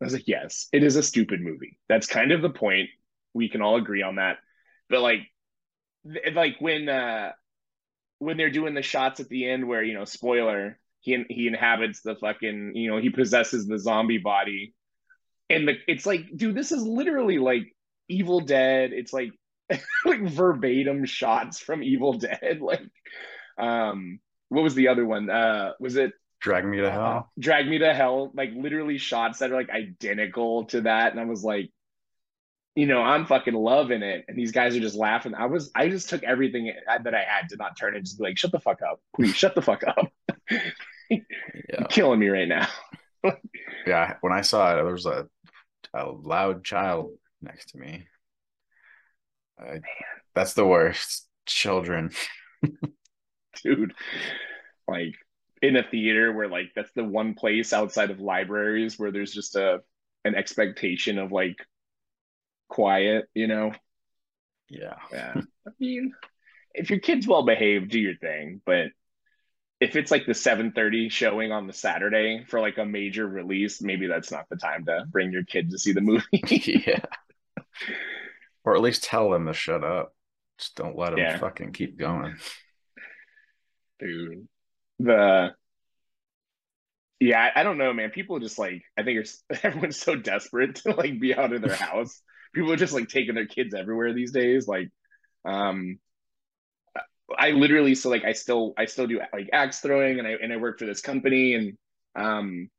was like, yes, it is a stupid movie. That's kind of the point. We can all agree on that. But like, like when uh when they're doing the shots at the end where you know, spoiler, he he inhabits the fucking you know he possesses the zombie body, and the it's like, dude, this is literally like Evil Dead. It's like like verbatim shots from Evil Dead. Like, um, what was the other one? Uh, was it Drag Me to Hell? Uh, Drag Me to Hell. Like literally shots that are like identical to that, and I was like, you know, I'm fucking loving it, and these guys are just laughing. I was, I just took everything that I had to not turn and just be like, shut the fuck up, please, shut the fuck up. yeah. killing me right now. yeah, when I saw it, there was a a loud child next to me. I, that's the worst. Children. Dude, like in a theater where like that's the one place outside of libraries where there's just a an expectation of like quiet, you know? Yeah. Yeah. I mean, if your kid's well behaved, do your thing. But if it's like the 7:30 showing on the Saturday for like a major release, maybe that's not the time to bring your kid to see the movie. yeah or at least tell them to shut up. Just don't let them yeah. fucking keep going. Dude, the yeah, I don't know, man. People just like I think everyone's so desperate to like be out of their house. People are just like taking their kids everywhere these days. Like, um, I literally so like I still I still do like axe throwing and I and I work for this company and um,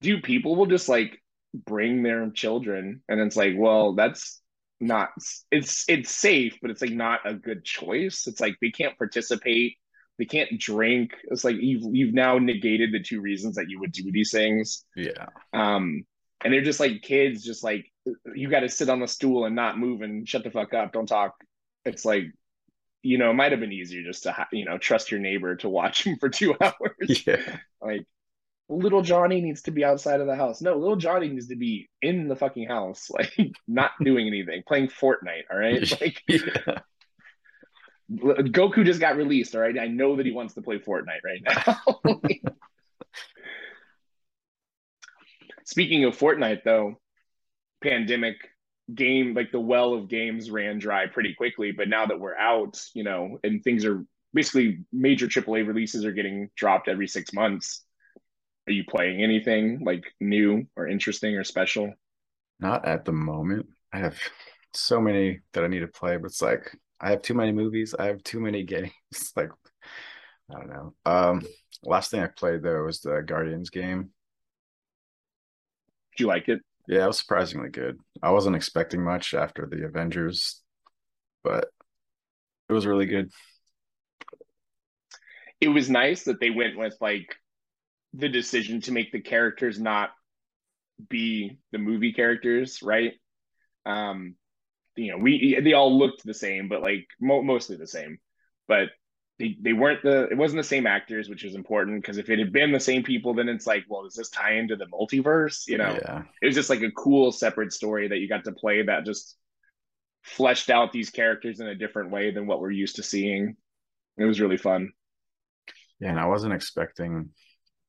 do people will just like bring their children and it's like well that's not it's it's safe, but it's like not a good choice. It's like they can't participate, they can't drink. It's like you've you've now negated the two reasons that you would do these things. Yeah. Um, and they're just like kids, just like you got to sit on the stool and not move and shut the fuck up, don't talk. It's like you know, it might have been easier just to you know trust your neighbor to watch him for two hours. Yeah. Like little Johnny needs to be outside of the house. No, little Johnny needs to be in the fucking house, like not doing anything, playing Fortnite. All right, like yeah. Goku just got released. All right, I know that he wants to play Fortnite right now. Speaking of Fortnite, though, pandemic game like the well of games ran dry pretty quickly. But now that we're out, you know, and things are basically major AAA releases are getting dropped every six months are you playing anything like new or interesting or special? Not at the moment. I have so many that I need to play, but it's like I have too many movies. I have too many games. like I don't know. Um, last thing I played though was the Guardians game. Did you like it? Yeah, it was surprisingly good. I wasn't expecting much after the Avengers, but it was really good. It was nice that they went with like the decision to make the characters not be the movie characters, right? Um, you know, we they all looked the same, but like mo- mostly the same, but they they weren't the it wasn't the same actors, which is important because if it had been the same people, then it's like, well, does this tie into the multiverse? You know, yeah. it was just like a cool separate story that you got to play that just fleshed out these characters in a different way than what we're used to seeing. It was really fun. Yeah, and I wasn't expecting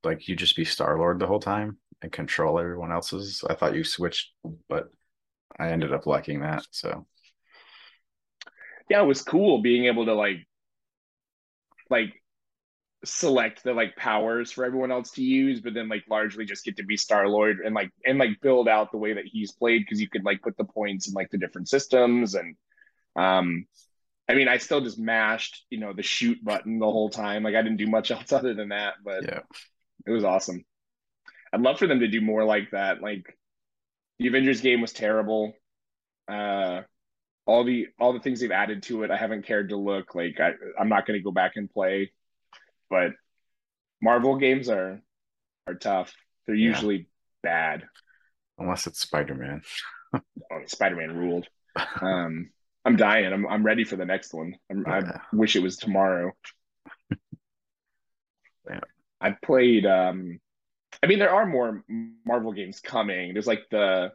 like you just be Star Lord the whole time and control everyone else's. I thought you switched, but I ended up liking that. So yeah, it was cool being able to like like select the like powers for everyone else to use, but then like largely just get to be Star Lord and like and like build out the way that he's played because you could like put the points in like the different systems and um I mean I still just mashed, you know, the shoot button the whole time. Like I didn't do much else other than that, but yeah. It was awesome. I'd love for them to do more like that. Like the Avengers game was terrible. Uh, all the all the things they've added to it, I haven't cared to look. Like I, I'm not going to go back and play. But Marvel games are are tough. They're yeah. usually bad. Unless it's Spider Man. oh, Spider Man ruled. Um, I'm dying. I'm I'm ready for the next one. Yeah. i wish it was tomorrow. yeah. I've played. Um, I mean, there are more Marvel games coming. There's like the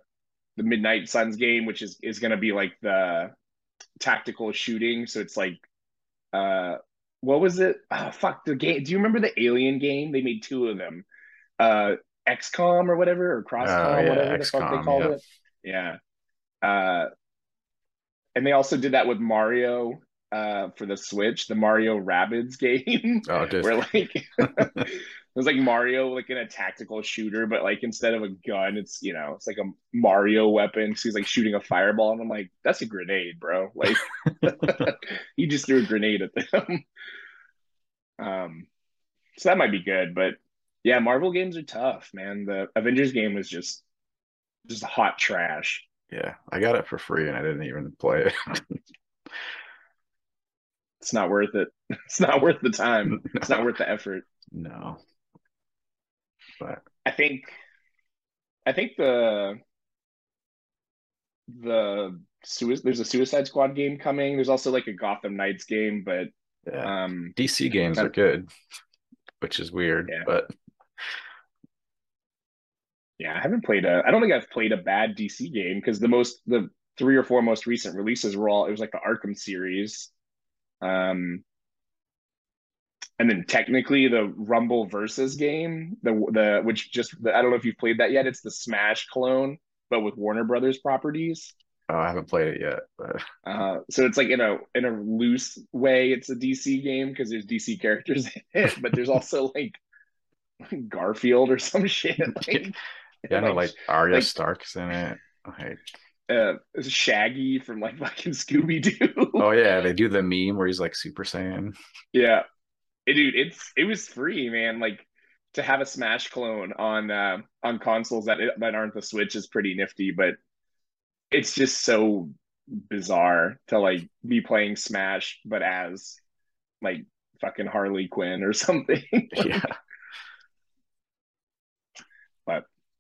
the Midnight Suns game, which is is going to be like the tactical shooting. So it's like, uh, what was it? Oh, fuck the game. Do you remember the Alien game? They made two of them. Uh, XCOM or whatever, or CrossCom, oh, yeah, whatever XCOM, the fuck they called yeah. it. Yeah. Uh, and they also did that with Mario uh, for the Switch, the Mario Rabbids game. Oh, where like it was like Mario like in a tactical shooter, but like instead of a gun, it's you know it's like a Mario weapon. So he's like shooting a fireball, and I'm like, that's a grenade, bro. Like he just threw a grenade at them. um, so that might be good, but yeah, Marvel games are tough, man. The Avengers game was just just hot trash. Yeah, I got it for free and I didn't even play it it's not worth it. It's not worth the time. No. It's not worth the effort. No. But I think I think the the suicide there's a Suicide Squad game coming. There's also like a Gotham Knights game, but yeah. um DC games are good, which is weird, yeah. but yeah, I haven't played a I don't think I've played a bad DC game because the most the three or four most recent releases were all it was like the Arkham series um, and then technically the Rumble versus game, the the which just the, I don't know if you've played that yet. It's the Smash clone, but with Warner Brothers properties. Oh, I haven't played it yet. But... Uh, so it's like in a in a loose way, it's a DC game because there's DC characters in it, but there's also like Garfield or some shit. Like, yeah, no, like Arya like, Stark's in it. Like uh Shaggy from like fucking Scooby Doo. oh yeah, they do the meme where he's like Super Saiyan. Yeah, it, dude, it's it was free, man. Like to have a Smash clone on uh, on consoles that that aren't the Switch is pretty nifty, but it's just so bizarre to like be playing Smash but as like fucking Harley Quinn or something. Yeah.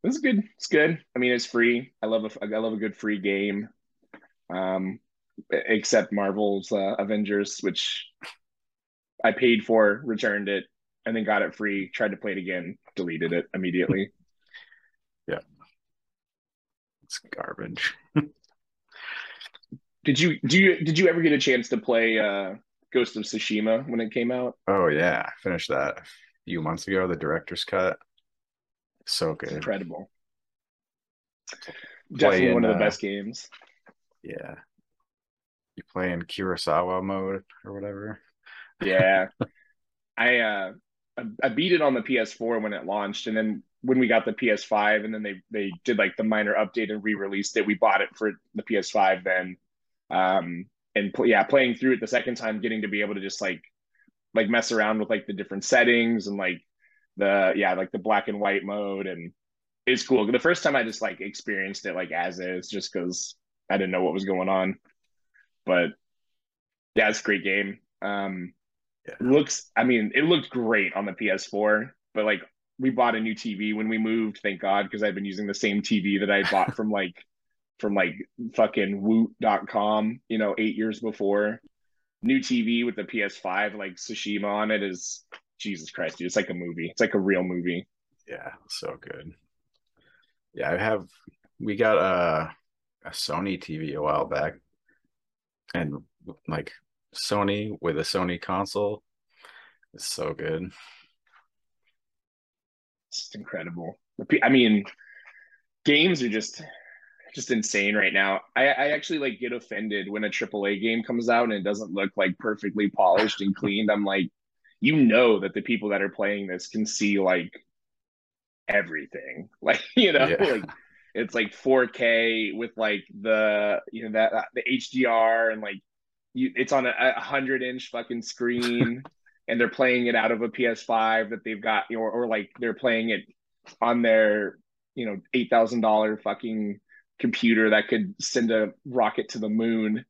But it's good. It's good. I mean, it's free. I love a I love a good free game. Um, except Marvel's uh, Avengers, which I paid for, returned it, and then got it free. Tried to play it again, deleted it immediately. yeah, it's garbage. did you do you did you ever get a chance to play uh, Ghost of Tsushima when it came out? Oh yeah, I finished that a few months ago. The director's cut, so good, it's incredible. Definitely one of the uh, best games. Yeah, you play in Kurosawa mode or whatever. Yeah, I uh, I beat it on the PS4 when it launched, and then when we got the PS5, and then they they did like the minor update and re-released it. We bought it for the PS5 then, um, and pl- yeah, playing through it the second time, getting to be able to just like like mess around with like the different settings and like the yeah like the black and white mode and it's cool. The first time I just like experienced it like as is, just because I didn't know what was going on. But yeah, it's a great game. Um, yeah. Looks, I mean, it looked great on the PS4, but like we bought a new TV when we moved, thank God, because I've been using the same TV that I bought from like from like fucking woot.com, you know, eight years before. New TV with the PS5, like Tsushima on it is Jesus Christ, dude. It's like a movie. It's like a real movie. Yeah, so good. Yeah, I have we got a a Sony TV a while back. And like Sony with a Sony console is so good. It's incredible. I mean, games are just just insane right now. I, I actually like get offended when a AAA game comes out and it doesn't look like perfectly polished and cleaned. I'm like, you know that the people that are playing this can see like everything. Like, you know, yeah. like it's like 4K with like the you know that the HDR and like you, it's on a, a hundred inch fucking screen, and they're playing it out of a PS5 that they've got, or or like they're playing it on their you know eight thousand dollar fucking computer that could send a rocket to the moon.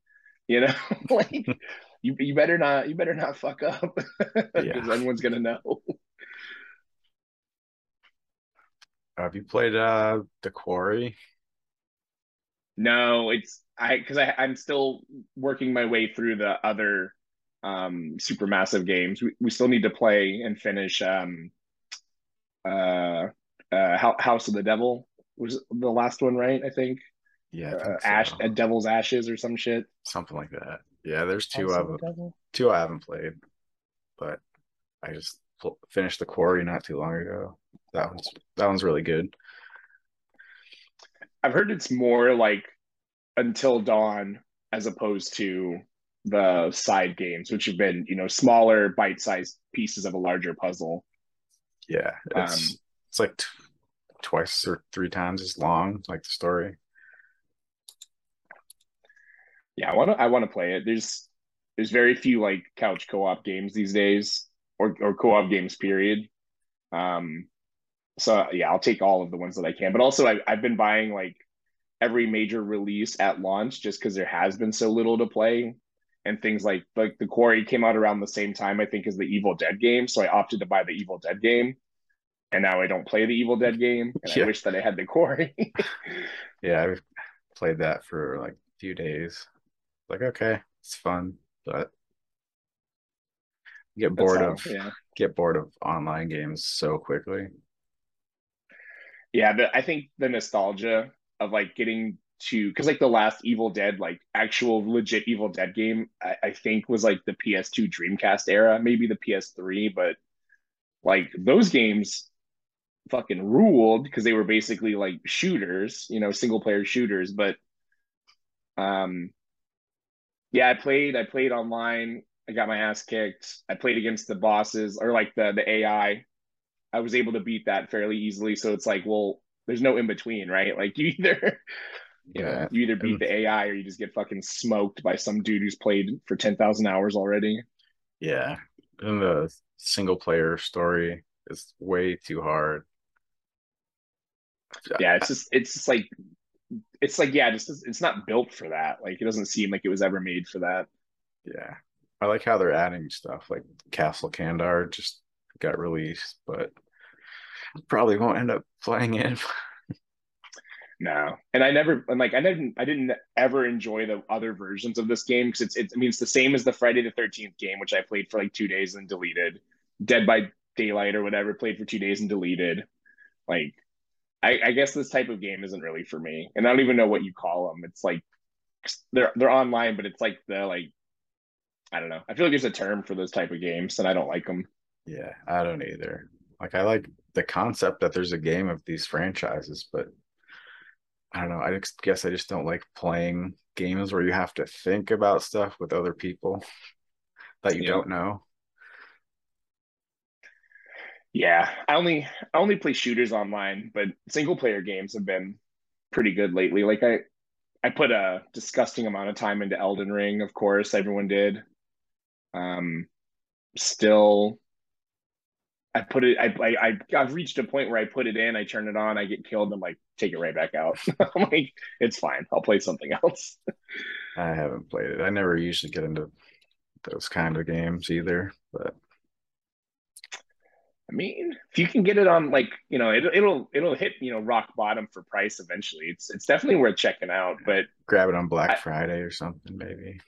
You know, like you you better not you better not fuck up because yeah. everyone's gonna know. Have you played uh The Quarry? No, it's I because I I'm still working my way through the other um Supermassive games. We we still need to play and finish um uh uh House of the Devil was the last one, right? I think. Yeah, I think uh, so. Ash, uh, Devil's Ashes or some shit. Something like that. Yeah, there's two I have two I haven't played, but I just finished the quarry not too long ago. That one's that one's really good. I've heard it's more like Until Dawn as opposed to the side games, which have been you know smaller, bite-sized pieces of a larger puzzle. Yeah, it's um, it's like t- twice or three times as long, like the story. Yeah, I want to I want to play it. There's there's very few like couch co-op games these days or, or co-op games period. Um so yeah i'll take all of the ones that i can. But also I, i've been buying like every major release at launch just because there has been so little to play and things like like the quarry came out around the same time i think as the evil dead game. So i opted to buy the evil dead game and now i don't play the evil dead game and yeah. i wish that i had the quarry. Yeah i've played that for like a few days like okay it's fun but get bored of yeah. get bored of online games so quickly. Yeah, but I think the nostalgia of like getting to because like the last Evil Dead, like actual legit Evil Dead game, I, I think was like the PS2 Dreamcast era, maybe the PS3, but like those games fucking ruled because they were basically like shooters, you know, single player shooters. But um yeah, I played I played online I got my ass kicked. I played against the bosses or like the the AI. I was able to beat that fairly easily. So it's like, well, there's no in between, right? Like you either yeah. you either beat the AI or you just get fucking smoked by some dude who's played for ten thousand hours already. Yeah. And the single player story is way too hard. Yeah, it's just it's just like it's like yeah, just it's not built for that. Like it doesn't seem like it was ever made for that. Yeah. I like how they're adding stuff like Castle Kandar just got released, but probably won't end up playing it. no, and I never, and like I didn't, I didn't ever enjoy the other versions of this game because it's, it's, I mean, it's the same as the Friday the Thirteenth game, which I played for like two days and deleted. Dead by Daylight or whatever, played for two days and deleted. Like, I, I guess this type of game isn't really for me, and I don't even know what you call them. It's like they're they're online, but it's like the like I don't know. I feel like there's a term for those type of games, and I don't like them. Yeah, I don't either. Like I like the concept that there's a game of these franchises, but I don't know. I just guess I just don't like playing games where you have to think about stuff with other people that you yeah. don't know. Yeah, I only I only play shooters online, but single player games have been pretty good lately. Like I I put a disgusting amount of time into Elden Ring, of course, everyone did. Um still I put it. I, I I've reached a point where I put it in, I turn it on, I get killed, I'm like, take it right back out. I'm like, it's fine. I'll play something else. I haven't played it. I never usually get into those kind of games either. But I mean, if you can get it on, like you know, it, it'll it'll hit you know rock bottom for price eventually. It's it's definitely worth checking out. But grab it on Black I, Friday or something, maybe.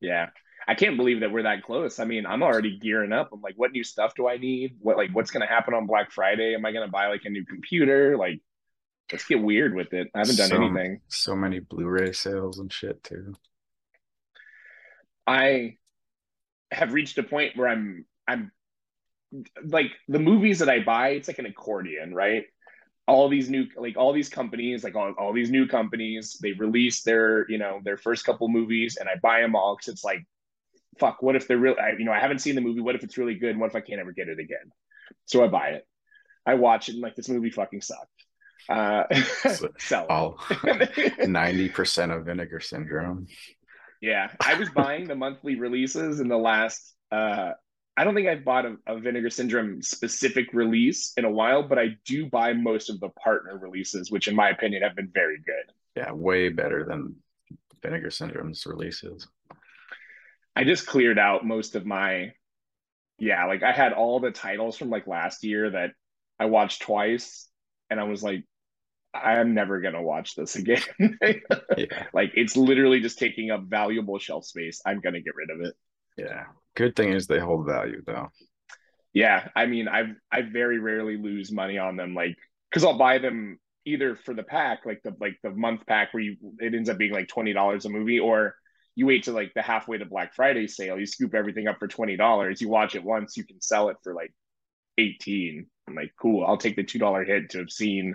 Yeah, I can't believe that we're that close. I mean, I'm already gearing up. I'm like, what new stuff do I need? What like what's gonna happen on Black Friday? Am I gonna buy like a new computer? Like, let's get weird with it. I haven't done so, anything. So many Blu-ray sales and shit too. I have reached a point where I'm I'm like the movies that I buy, it's like an accordion, right? All these new like all these companies, like all, all these new companies, they release their, you know, their first couple movies and I buy them all because it's like fuck, what if they're real? I, you know, I haven't seen the movie. What if it's really good? And what if I can't ever get it again? So I buy it. I watch it and like this movie fucking sucked. Uh, sell all ninety percent of Vinegar Syndrome. Yeah, I was buying the monthly releases in the last. Uh, I don't think I've bought a, a, Vinegar Syndrome specific release in a while, but I do buy most of the partner releases, which in my opinion have been very good. Yeah, way better than Vinegar Syndrome's releases. I just cleared out most of my yeah, like I had all the titles from like last year that I watched twice and I was like I'm never gonna watch this again. yeah. Like it's literally just taking up valuable shelf space. I'm gonna get rid of it. Yeah. Good thing is they hold value though. Yeah. I mean I've I very rarely lose money on them like because I'll buy them either for the pack, like the like the month pack where you it ends up being like twenty dollars a movie, or you wait to like the halfway to Black Friday sale, you scoop everything up for twenty dollars. You watch it once, you can sell it for like eighteen. I'm like, cool. I'll take the two dollar hit to have seen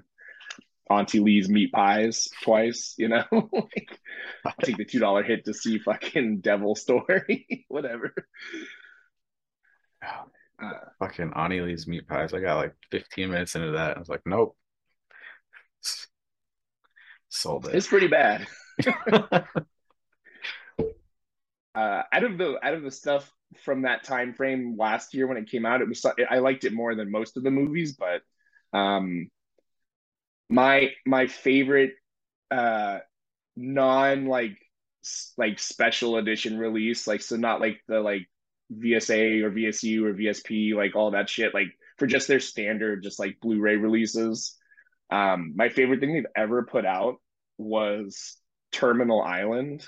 Auntie Lee's meat pies twice. You know, like, I'll take the two dollar hit to see fucking Devil Story, whatever. Uh, fucking Auntie Lee's meat pies. I got like 15 minutes into that. I was like, nope. Sold it. It's pretty bad. uh, out of the out of the stuff from that time frame last year when it came out, it was I liked it more than most of the movies, but um, my my favorite uh, non like like special edition release, like so not like the like VSA or VSU or VSP, like all that shit, like for just their standard, just like Blu-ray releases. Um, my favorite thing they've ever put out was Terminal Island.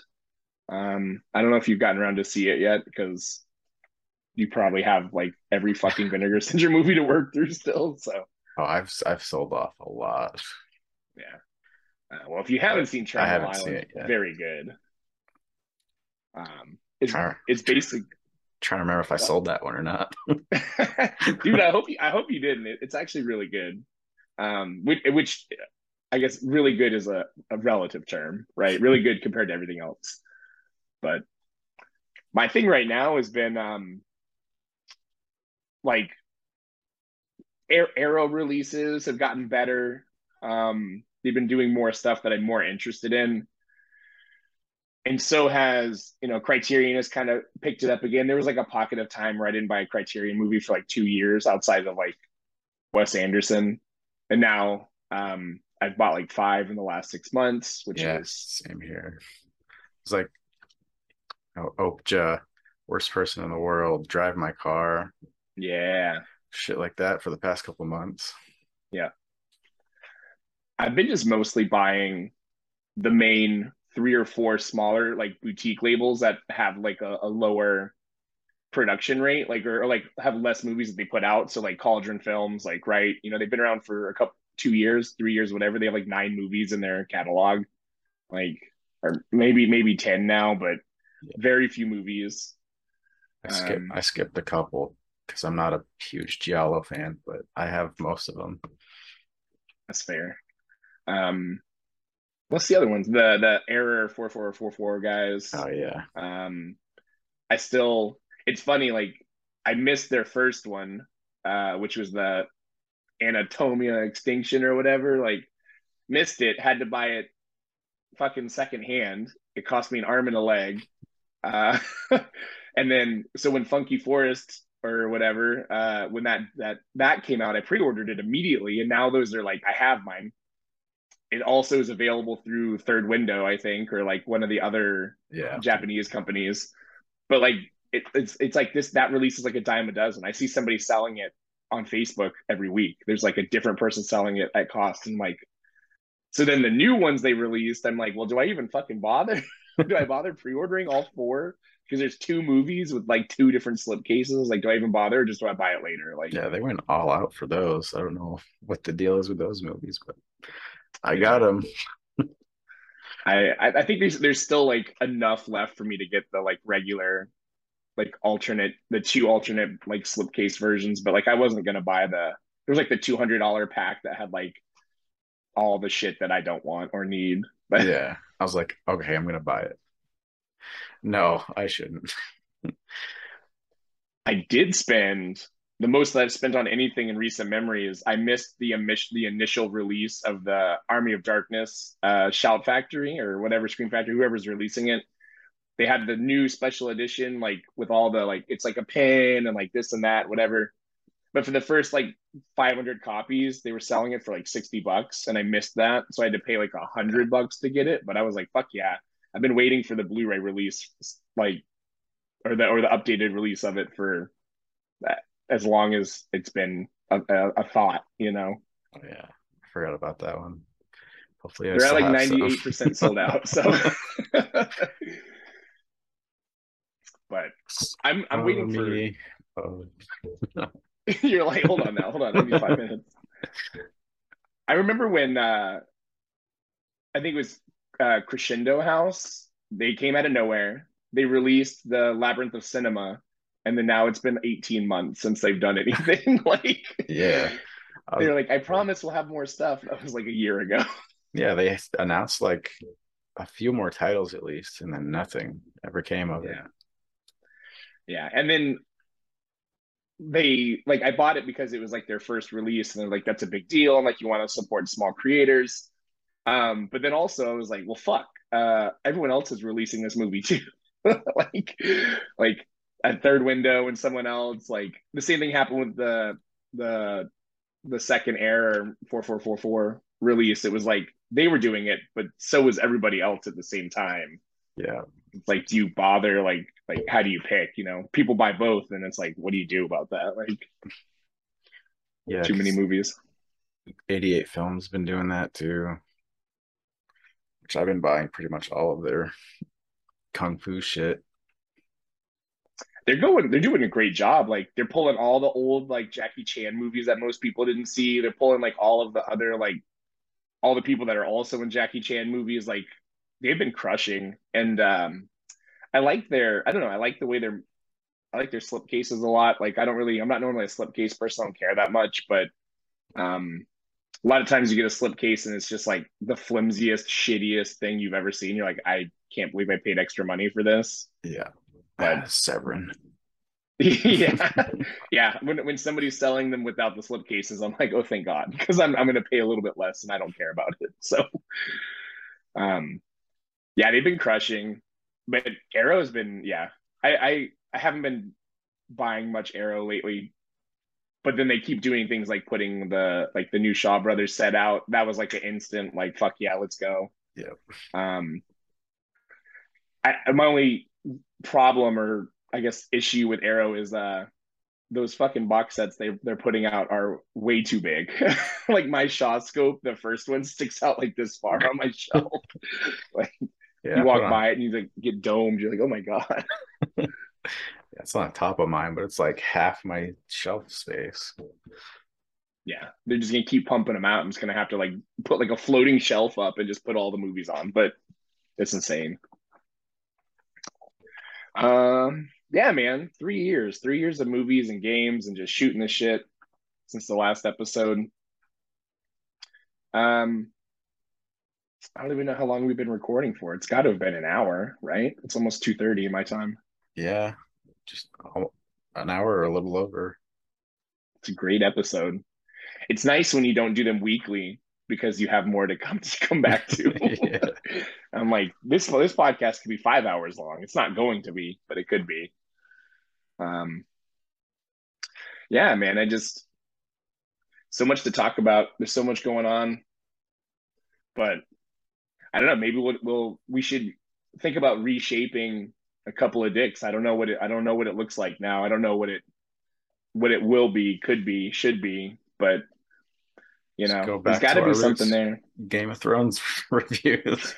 Um, I don't know if you've gotten around to see it yet because you probably have like every fucking Vinegar Syndrome movie to work through still. So oh, I've I've sold off a lot. Yeah. Uh, well, if you haven't seen Terminal Island, it very good. Um, it's trying, it's basic. Trying to remember if I sold that one or not. Dude, I hope you I hope you didn't. It, it's actually really good. Um, which, which I guess really good is a, a relative term, right? Really good compared to everything else. But my thing right now has been um like arrow releases have gotten better. Um, they've been doing more stuff that I'm more interested in. And so has, you know, Criterion has kind of picked it up again. There was like a pocket of time where I didn't buy a Criterion movie for like two years outside of like Wes Anderson. And now um I've bought like five in the last six months, which yeah, is same here. It's like oh, Okja, worst person in the world, drive my car, yeah, shit like that for the past couple months. yeah. I've been just mostly buying the main three or four smaller like boutique labels that have like a, a lower production rate, like or, or, like have less movies that they put out. So like Cauldron Films, like right, you know, they've been around for a couple two years, three years, whatever. They have like nine movies in their catalog, like or maybe maybe ten now, but yeah. very few movies. I skip um, I skipped a couple because I'm not a huge Giallo fan, but I have most of them. That's fair. Um, what's the other ones? The the error four four four four guys. Oh yeah. Um, I still. It's funny. Like I missed their first one, uh, which was the Anatomia Extinction or whatever. Like missed it. Had to buy it fucking secondhand. It cost me an arm and a leg. Uh, and then so when Funky Forest or whatever, uh, when that that that came out, I pre-ordered it immediately, and now those are like I have mine it also is available through Third Window, I think, or like one of the other yeah. Japanese companies. But like it, it's it's like this that release is like a dime a dozen. I see somebody selling it on Facebook every week. There's like a different person selling it at cost, and like so then the new ones they released, I'm like, well, do I even fucking bother? do I bother pre-ordering all four? Because there's two movies with like two different slip cases. Like, do I even bother, or just do I buy it later? Like, yeah, they went all out for those. I don't know what the deal is with those movies, but I got them. I I think there's there's still like enough left for me to get the like regular, like alternate the two alternate like slipcase versions, but like I wasn't gonna buy the there was like the two hundred dollar pack that had like all the shit that I don't want or need. But yeah, I was like, okay, I'm gonna buy it. No, I shouldn't. I did spend the most that I've spent on anything in recent memory is I missed the the initial release of the Army of Darkness uh, Shout Factory or whatever Scream Factory, whoever's releasing it. They had the new special edition, like with all the like it's like a pin and like this and that, whatever. But for the first like 500 copies, they were selling it for like 60 bucks, and I missed that, so I had to pay like hundred bucks to get it. But I was like, fuck yeah! I've been waiting for the Blu-ray release, like or the or the updated release of it for as long as it's been a, a, a thought, you know. Oh, yeah, I forgot about that one. Hopefully, I they're at like ninety eight percent sold out. So, but I'm I'm oh, waiting me. for. Oh. You're like, hold on now, hold on, give me five minutes. I remember when uh, I think it was uh, Crescendo House. They came out of nowhere. They released the Labyrinth of Cinema, and then now it's been 18 months since they've done anything like yeah they're like i promise we'll have more stuff that was like a year ago yeah they announced like a few more titles at least and then nothing ever came of yeah. it yeah and then they like i bought it because it was like their first release and they're like that's a big deal and like you want to support small creators um but then also i was like well fuck uh everyone else is releasing this movie too. Like like at third window and someone else like the same thing happened with the the the second error 4444 release. It was like they were doing it but so was everybody else at the same time. Yeah. It's like do you bother? Like like how do you pick? You know people buy both and it's like what do you do about that? Like yeah too many movies. 88 films been doing that too which i've been buying pretty much all of their kung fu shit. They're going they're doing a great job. Like they're pulling all the old like jackie chan movies that most people didn't see. They're pulling like all of the other like all the people that are also in jackie chan movies. Like they've been crushing. And um i like their i don't know i like the way they're i like their slip cases a lot. Like i don't really i'm not normally a slip case person. I don't care that much. But um a lot of times you get a slip case and it's just like the flimsiest shittiest thing you've ever seen you're like i can't believe i paid extra money for this yeah but Severin. yeah, yeah. When when somebody's selling them without the slip cases, I'm like, oh, thank God, because I'm I'm going to pay a little bit less, and I don't care about it. So, um, yeah, they've been crushing, but Arrow's been yeah. I I I haven't been buying much Arrow lately. But then they keep doing things like putting the like the new Shaw Brothers set out. That was like an instant like fuck yeah, let's go. Yeah. Um, I, my only problem or I guess issue with Arrow is uh those fucking box sets they they're putting out are way too big. like my Shawscope, the first one sticks out like this far on my shelf. like Yeah. you walk by it and you like get domed. You're like, oh my god. It's not top of mine, but it's like half my shelf space. Yeah, they're just gonna keep pumping them out. I'm just gonna have to like put like a floating shelf up and just put all the movies on. But it's insane. Um, yeah, man, three years, three years of movies and games and just shooting the shit since the last episode. Um, I don't even know how long we've been recording for. It's got to have been an hour, right? It's almost two thirty in my time. Yeah. Just an hour or a little over. It's a great episode. It's nice when you don't do them weekly because you have more to come to come back to. Yeah. I'm like this this podcast could be five hours long. It's not going to be, but it could be. Um, yeah, man. I just so much to talk about. There's so much going on, but I don't know. Maybe we'll, we'll we should think about reshaping a couple of dicks. I don't know what it. I don't know what it looks like now. I don't know what it what it will be, could be, should be, but you Just know, there's got to to be something there. Game of Thrones reviews.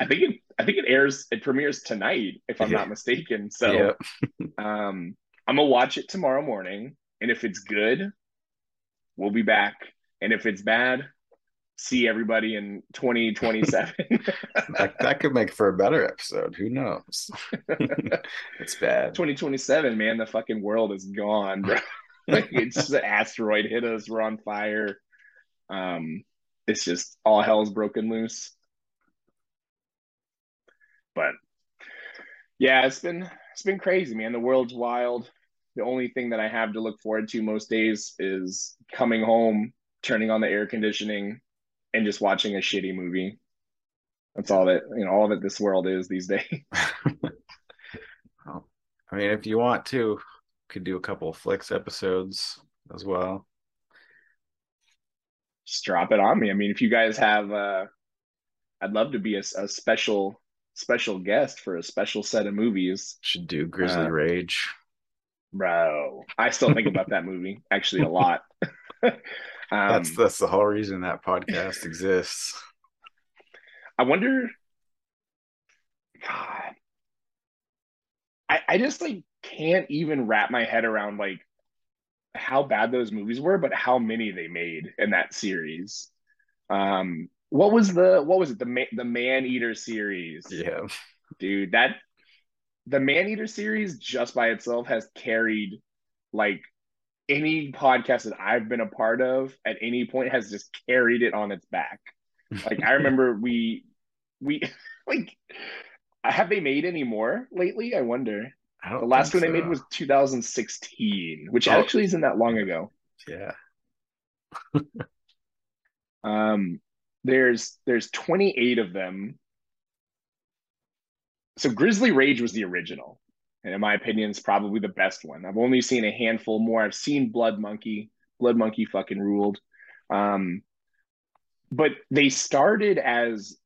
I think it I think it airs it premieres tonight if I'm Yeah. not mistaken. So um I'm gonna watch it tomorrow morning and if it's good, we'll be back. And if it's bad, see everybody in 2027. That, that could make for a better episode. Who knows? it's bad. 2027, man, the fucking world is gone, bro. like it's just an asteroid hit us, we're on fire. Um it's just all hell's broken loose. But yeah, it's been it's been crazy, man. The world's wild. The only thing that I have to look forward to most days is coming home, turning on the air conditioning, and just watching a shitty movie. That's all that you know, all that this world is these days. Well, I mean, if you want to, could do a couple of flicks episodes as well. Just drop it on me. I mean, if you guys have uh I'd love to be a, a special special guest for a special set of movies. Should do Grizzly Uh, Rage. Bro, I still think about that movie actually a lot. um, That's that's the whole reason that podcast exists. I wonder. God, I I just like can't even wrap my head around like how bad those movies were, but how many they made in that series. Um, what was the what was it the Ma- the Man Eater series? Yeah. dude that the man eater series just by itself has carried like any podcast that i've been a part of at any point has just carried it on its back like i remember we we like have they made any more lately i wonder I the last one think they made was 2016 which Oh. actually isn't that long ago yeah. Um, there's there's 28 of them. So Grizzly Rage was the original, and in my opinion, is probably the best one. I've only seen a handful more. I've seen Blood Monkey. Blood Monkey fucking ruled. Um, but they started as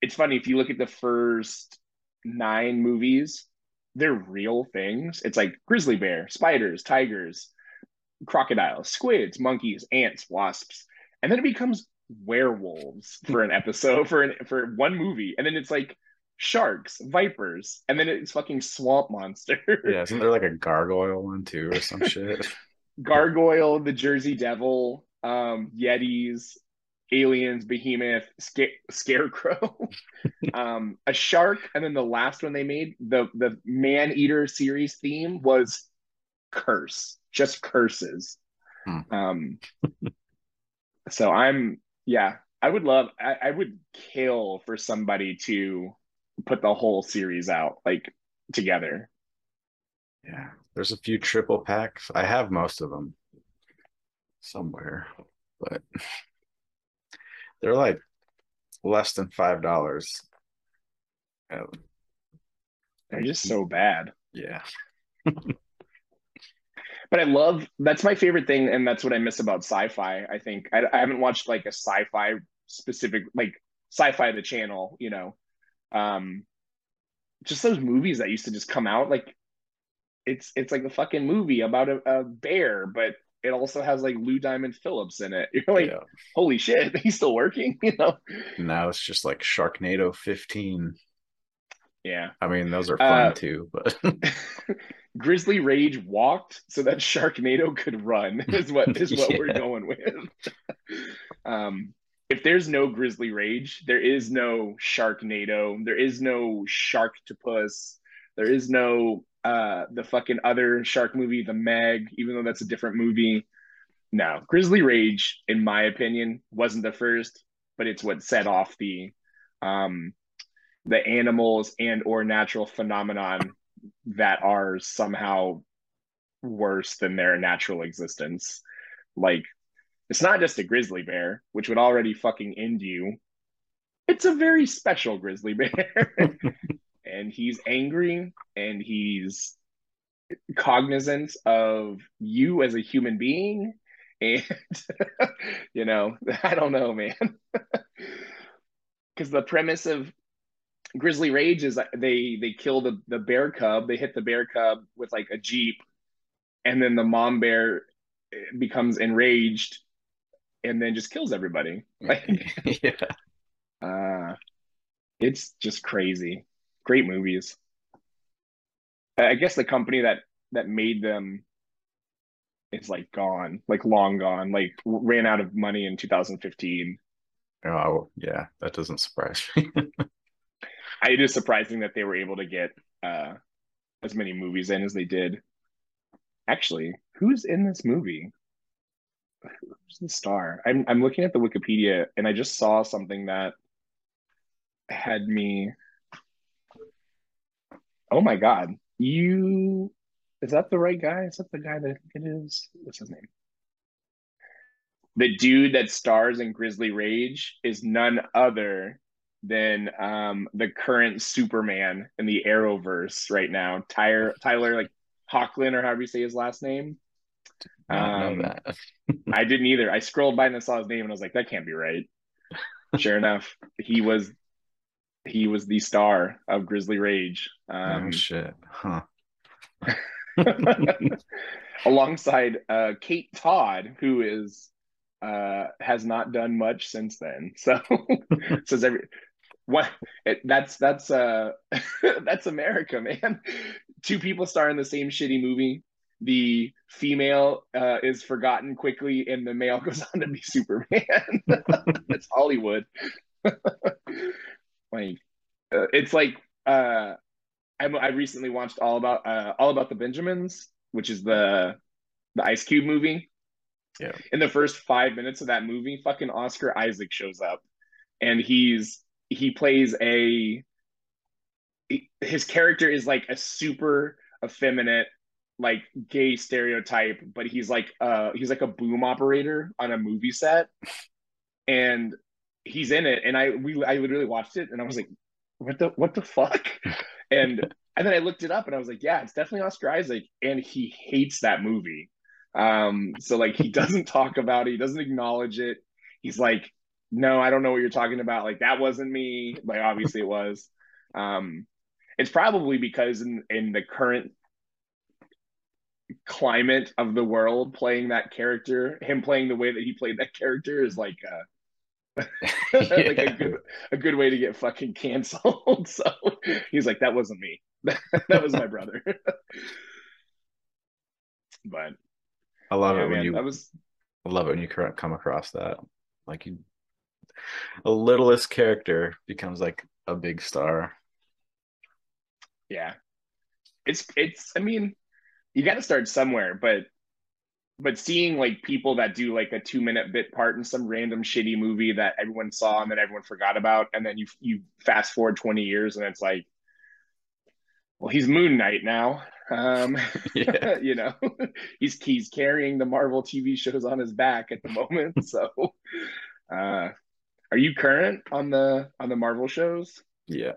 it's funny if you look at the first nine movies, they're real things. It's like grizzly bear, spiders, tigers, crocodiles, squids, monkeys, ants, wasps, and then it becomes werewolves for an episode for an for one movie, and then it's like sharks, vipers, and then it's fucking swamp monster, Yeah. Isn't there like a gargoyle one too or some shit? gargoyle, the Jersey Devil, um, yetis, aliens, behemoth, sca- scarecrow, um, a shark, and then the last one they made, the the man eater series theme was curse, just curses. Hmm. Um, so I'm yeah, I would love, I, I would kill for somebody to put the whole series out like together. Yeah. There's a few triple packs. I have most of them somewhere, but they're like less than five dollars. Uh, They're just so bad. yeah. but I love that's my favorite thing, and that's what I miss about sci-fi. I think I, I haven't watched like a sci-fi specific like sci-fi the channel, you know, um, just those movies that used to just come out like it's it's like a fucking movie about a, a bear, but it also has like Lou Diamond Phillips in it. You're like, yeah. holy shit, he's still working, you know? Now it's just like Sharknado 15. Yeah. I mean, those are fun uh, too, but Grizzly Rage walked so that Sharknado could run is what is what yeah. we're going with. um if there's no Grizzly Rage, there is no Sharknado, there is no Sharktopus, there is no uh the fucking other shark movie, The Meg, even though that's a different movie. No, Grizzly Rage, in my opinion, wasn't the first, but it's what set off the um the animals and or natural phenomenon that are somehow worse than their natural existence. Like it's not just a grizzly bear, which would already fucking end you. It's a very special grizzly bear. and he's angry and he's cognizant of you as a human being. And, you know, I don't know, man. Because the premise of Grizzly Rage is they they kill the the bear cub. They hit the bear cub with like a jeep, and then the mom bear eh, becomes enraged, and then just kills everybody. Like, yeah, uh, it's just crazy. Great movies. I guess the company that that made them is like gone, like long gone, like ran out of money in 2015. Oh yeah, that doesn't surprise me. it is surprising that they were able to get uh, as many movies in as they did. Actually, who's in this movie? Who's the star? I'm I'm looking at the Wikipedia and I just saw something that had me. Oh my god! You is that the right guy? Is that the guy that I think it is? What's his name? The dude that stars in Grizzly Rage is none other than um, the current Superman in the Arrowverse right now. Tyler, Tyler, like Hoechlin or however you say his last name. Um, I didn't either. I scrolled by and I saw his name and I was like, that can't be right. sure enough, he was he was the star of Grizzly Rage. Um, oh shit! Huh. alongside uh, Kate Todd, who is uh, has not done much since then. So says every what it, that's that's uh that's America, man. Two people star in the same shitty movie. The female uh, is forgotten quickly, and the male goes on to be Superman. That's Hollywood. like, uh, it's like uh, I, I recently watched all about uh, all about the Benjamins, which is the the Ice Cube movie. Yeah. In the first five minutes of that movie, fucking Oscar Isaac shows up, and he's he plays a his character is like a super effeminate like gay stereotype but he's like uh he's like a boom operator on a movie set. And he's in it. And i we i literally watched it and i was like what the what the fuck? And and then i looked it up and i was like yeah it's definitely oscar isaac. And he hates that movie. Um so like he doesn't talk about it. He doesn't acknowledge it. He's like no, I don't know what you're talking about. Like that wasn't me. Like obviously it was. Um, it's probably because in in the current climate of the world, playing that character, him playing the way that he played that character is like uh, like a good a good way to get fucking canceled. so he's like, that wasn't me. that was my brother. but I love yeah, it when man, you. That was. I love it when you come across that. Like you a littlest character becomes like a big star. Yeah. It's it's I mean, you got to start somewhere, but but seeing like people that do like a 2 minute bit part in some random shitty movie that everyone saw and then everyone forgot about and then you you fast forward 20 years and it's like well, he's Moon Knight now. Um, yeah. you know, he's he's carrying the Marvel TV shows on his back at the moment. So, uh, are you current on the on the Marvel shows? Yeah.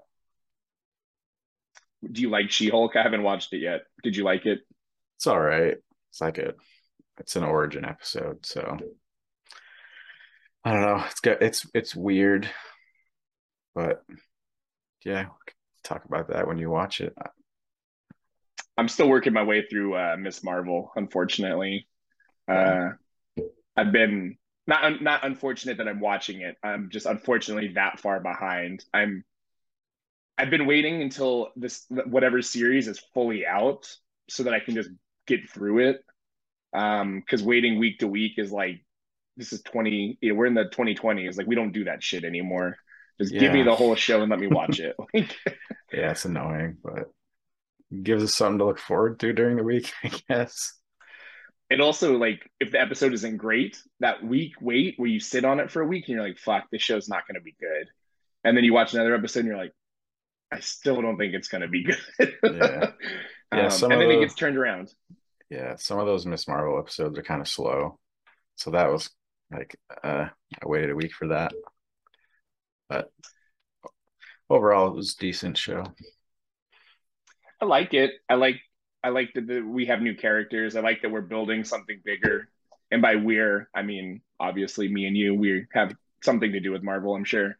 Do you like She Hulk? I haven't watched it yet. Did you like it? It's all right. It's like a it's an origin episode, so I don't know. It's got it's it's weird, but yeah, talk about that when you watch it. I'm still working my way through uh, Miss Marvel. Unfortunately, uh, I've been not not unfortunate that I'm watching it. I'm just unfortunately that far behind. I'm I've been waiting until this whatever series is fully out so that I can just get through it. Um, because waiting week to week is like this is 20 you know, we're in the 2020s like we don't do that shit anymore. Just yeah. give me the whole show and let me watch it. Yeah it's annoying but it gives us something to look forward to during the week i guess. It also like if the episode isn't great that week wait where you sit on it for a week and you're like fuck this show's not going to be good. And then you watch another episode and you're like i still don't think it's going to be good. Yeah, yeah um, and then the, it gets turned around yeah some of those miss marvel episodes are kind of slow so that was like uh, I waited a week for that, but overall it was a decent show. I like it. I like I like that the, we have new characters. I like that we're building something bigger. And by we're, I mean obviously me and you. We have something to do with Marvel. I'm sure.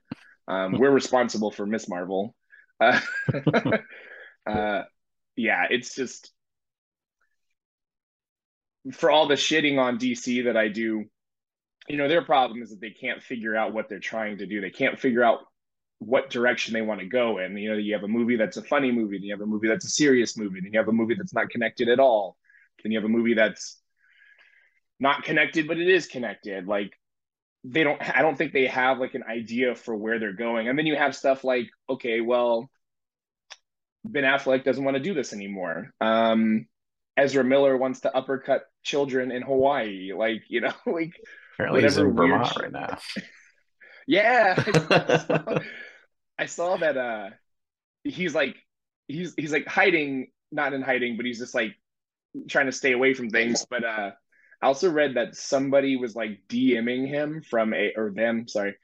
Um, we're responsible for Miss Marvel. Uh, uh, yeah, it's just for all the shitting on DC that I do you know, their problem is that they can't figure out what they're trying to do. They can't figure out what direction they want to go in. You know, you have a movie that's a funny movie, then you have a movie that's a serious movie, then you have a movie that's not connected at all. Then you have a movie that's not connected, but it is connected. Like they don't I don't think they have like an idea for where they're going. And then you have stuff like, okay, well, Ben Affleck doesn't want to do this anymore. Um Ezra Miller wants to uppercut children in Hawaii. Like, you know, like Apparently he's in Vermont shit. right now. yeah. I saw, I saw that uh he's like he's he's like hiding, not in hiding, but he's just like trying to stay away from things. But uh I also read that somebody was like DMing him from a or them, sorry,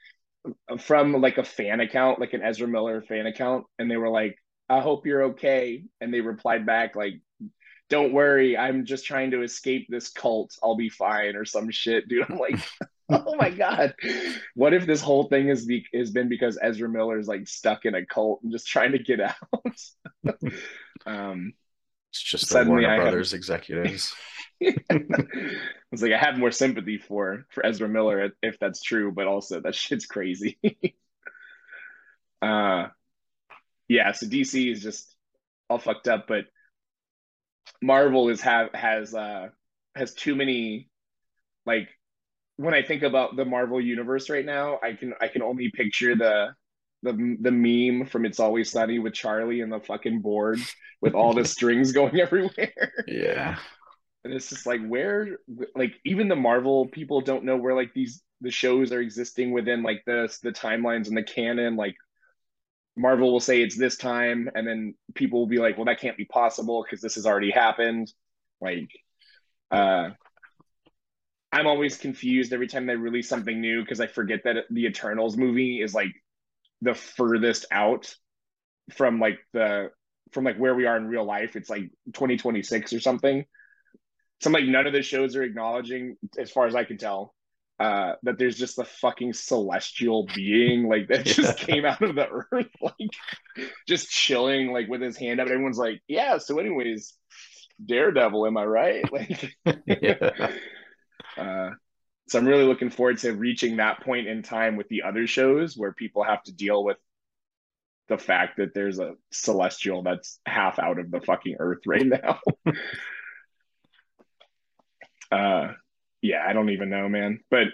from like a fan account, like an Ezra Miller fan account, and they were like, I hope you're okay. And they replied back like, don't worry, I'm just trying to escape this cult. I'll be fine or some shit, dude. I'm like, oh my god, what if this whole thing is be- has been because Ezra Miller is like stuck in a cult and just trying to get out? um, it's just the Warner I Brothers have... executives. it's like I have more sympathy for for Ezra Miller if that's true, but also that shit's crazy. uh, yeah. So DC is just all fucked up, but Marvel is have has uh has too many like when I think about the Marvel universe right now, I can I can only picture the the the meme from It's Always Sunny with Charlie and the fucking board with all the strings going everywhere. Yeah. And it's just like where like even the Marvel people don't know where like these the shows are existing within like the the timelines and the canon like Marvel will say it's this time, and then people will be like, "Well, that can't be possible because this has already happened." Like, uh, I'm always confused every time they release something new because I forget that the Eternals movie is like the furthest out from like the from like where we are in real life. It's like 2026 or something. So I'm like none of the shows are acknowledging, as far as I can tell, uh, that there's just a fucking celestial being like that just came out of the earth, like just chilling, like with his hand up. Everyone's like, "Yeah." So, anyways, Daredevil, am I right? Like, yeah. uh, so I'm really looking forward to reaching that point in time with the other shows where people have to deal with the fact that there's a celestial that's half out of the fucking earth right now. uh yeah, I don't even know, man. But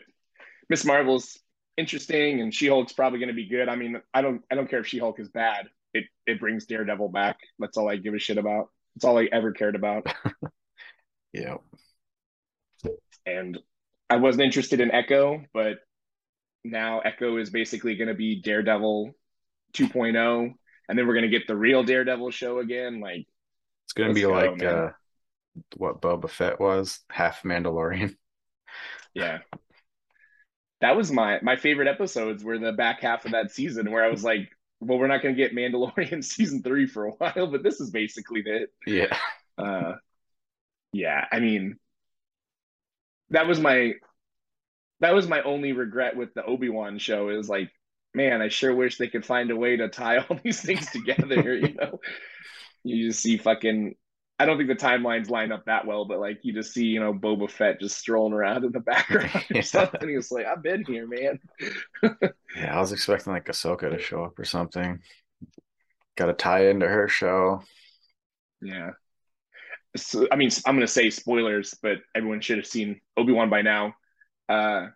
Miss Marvel's interesting, and She Hulk's probably going to be good. I mean, I don't, I don't care if She Hulk is bad. It, it brings Daredevil back. That's all I give a shit about. That's all I ever cared about. yeah. And I wasn't interested in Echo, but now Echo is basically going to be Daredevil 2.0, and then we're going to get the real Daredevil show again. Like, it's going to be go, like uh, what Boba Fett was, half Mandalorian. Yeah. That was my my favorite episodes were the back half of that season where I was like, well, we're not going to get Mandalorian season 3 for a while, but this is basically it. Yeah. Uh yeah, I mean, that was my that was my only regret with the Obi-Wan show is like, man, I sure wish they could find a way to tie all these things together, you know. You just see fucking I don't think the timelines line up that well, but like you just see, you know, Boba Fett just strolling around in the background or something. He's like, I've been here, man. yeah, I was expecting like Ahsoka to show up or something. Got to tie into her show. Yeah. So, I mean, I'm going to say spoilers, but everyone should have seen Obi Wan by now. Uh,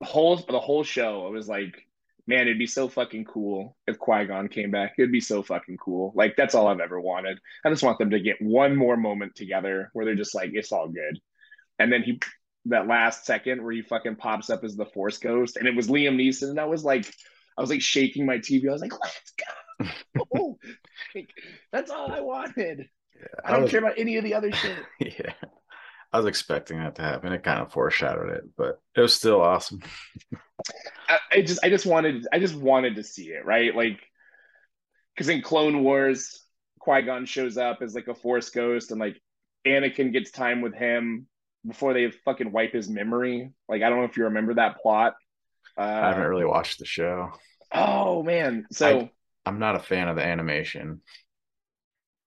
the whole the whole show, I was like, man, it'd be so fucking cool if Qui Gon came back. It'd be so fucking cool. Like that's all I've ever wanted. I just want them to get one more moment together where they're just like, it's all good. And then he, that last second where he fucking pops up as the Force Ghost, and it was Liam Neeson, and I was like, I was like shaking my TV. I was like, let's go. like, that's all I wanted. Yeah, I don't was, care about any of the other shit. Yeah. I was expecting that to happen. It kind of foreshadowed it, but it was still awesome. I, I, just I just wanted I just wanted to see it, right? Like because in Clone Wars, Qui-Gon shows up as like a force ghost and like Anakin gets time with him before they fucking wipe his memory. Like I don't know if you remember that plot. Uh, I haven't really watched the show. Oh man. So I, I'm not a fan of the animation.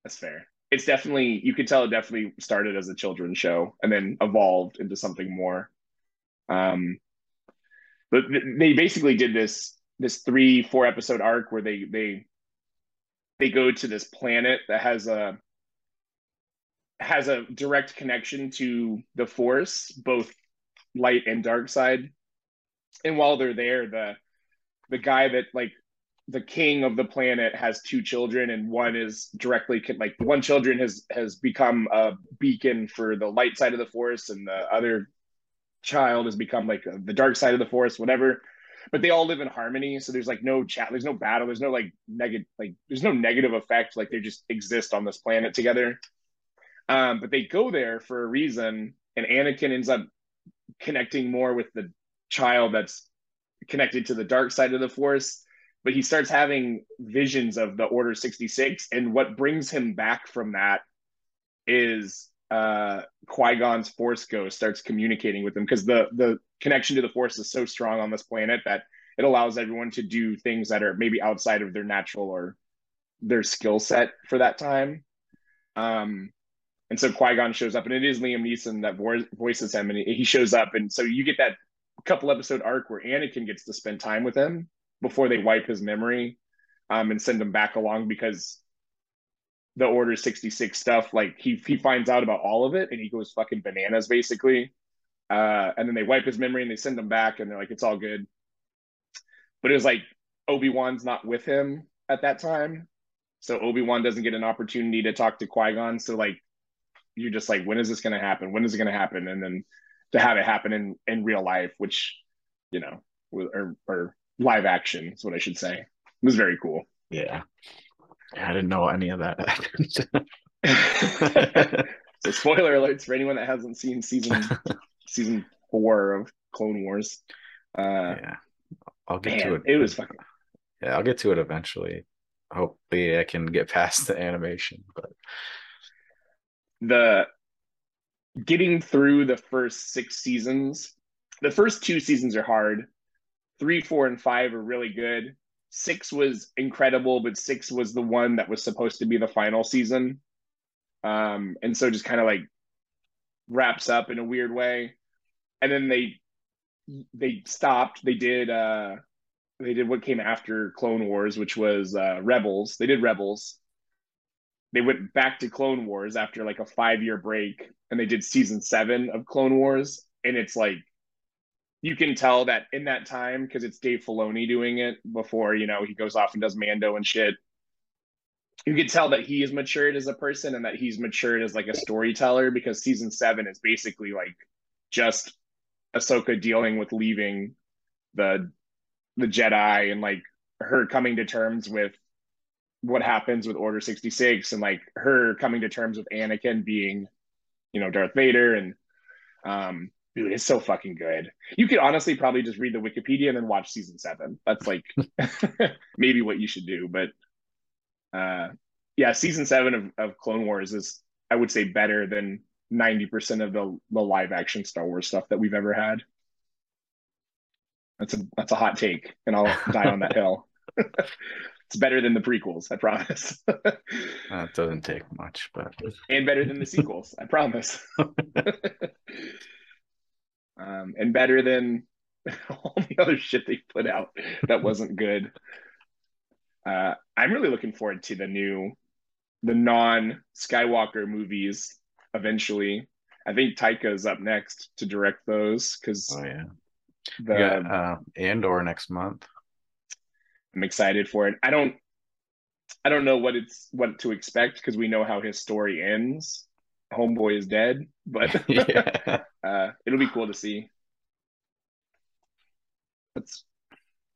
That's fair it's definitely you could tell it definitely started as a children's show and then evolved into something more. Um, but they basically did this this three four episode arc where they they they go to this planet that has a has a direct connection to the force both light and dark side and while they're there the the guy that like the king of the planet has two children and one is directly like one children has has become a beacon for the light side of the force and the other child has become like the dark side of the force whatever. But they all live in harmony so there's like no chat there's no battle there's no like negative like there's no negative effect like they just exist on this planet together. Um but they go there for a reason and anakin ends up connecting more with the child that's connected to the dark side of the force but he starts having visions of the Order 66. And what brings him back from that is uh, Qui Gon's Force Ghost starts communicating with him because the, the connection to the Force is so strong on this planet that it allows everyone to do things that are maybe outside of their natural or their skill set for that time. Um, and so Qui Gon shows up, and it is Liam Neeson that vo- voices him, and he shows up, and so you get that couple episode arc where Anakin gets to spend time with him, before they wipe his memory um, and send him back along because the Order 66 stuff, like he he finds out about all of it and he goes fucking bananas basically. Uh, and then they wipe his memory and they send him back and they're like, it's all good. But it was like Obi-Wan's not with him at that time. So Obi-Wan doesn't get an opportunity to talk to Qui-Gon. So like you're just like, when is this gonna happen? When is it gonna happen? And then to have it happen in in real life, which you know, or or live action is what I should say. It was very cool. Yeah. I didn't know any of that so spoiler alerts for anyone that hasn't seen season season four of Clone Wars. Uh, yeah, I'll get man, to it. It was fucking. Yeah, I'll get to it eventually. Hopefully, I can get past the animation, but the getting through the first six seasons. The first two seasons are hard three, four, and five are really good. Six was incredible, but six was the one that was supposed to be the final season. Um, and so just kind of like wraps up in a weird way. And then they they stopped. They did uh they did what came after Clone Wars, which was uh Rebels. They did Rebels. They went back to Clone Wars after like a five year break and they did season seven of Clone Wars. And it's like you can tell that in that time because it's Dave Filoni doing it before you know he goes off and does Mando and shit. You can tell that he is matured as a person and that he's matured as like a storyteller because season seven is basically like just Ahsoka dealing with leaving the the Jedi and like her coming to terms with what happens with Order 66 and like her coming to terms with Anakin being, you know, Darth Vader and um dude, it's so fucking good. You could honestly probably just read the Wikipedia and then watch season seven. That's like maybe what you should do. But uh, yeah, season seven of, of Clone Wars is, I would say, better than 90% of the the live action Star Wars stuff that we've ever had. That's a that's a hot take, and I'll die on that hill. it's better than the prequels, I promise. That doesn't take much, but and better than the sequels, I promise. Um, and better than all the other shit they put out that wasn't good. Uh, I'm really looking forward to the new, the non Skywalker movies eventually. I think Taika is up next to direct those because oh yeah, the got uh, Andor next month. I'm excited for it. I don't I don't know what it's what to expect because we know how his story ends. Homeboy is dead, but yeah, uh, it'll be cool to see. That's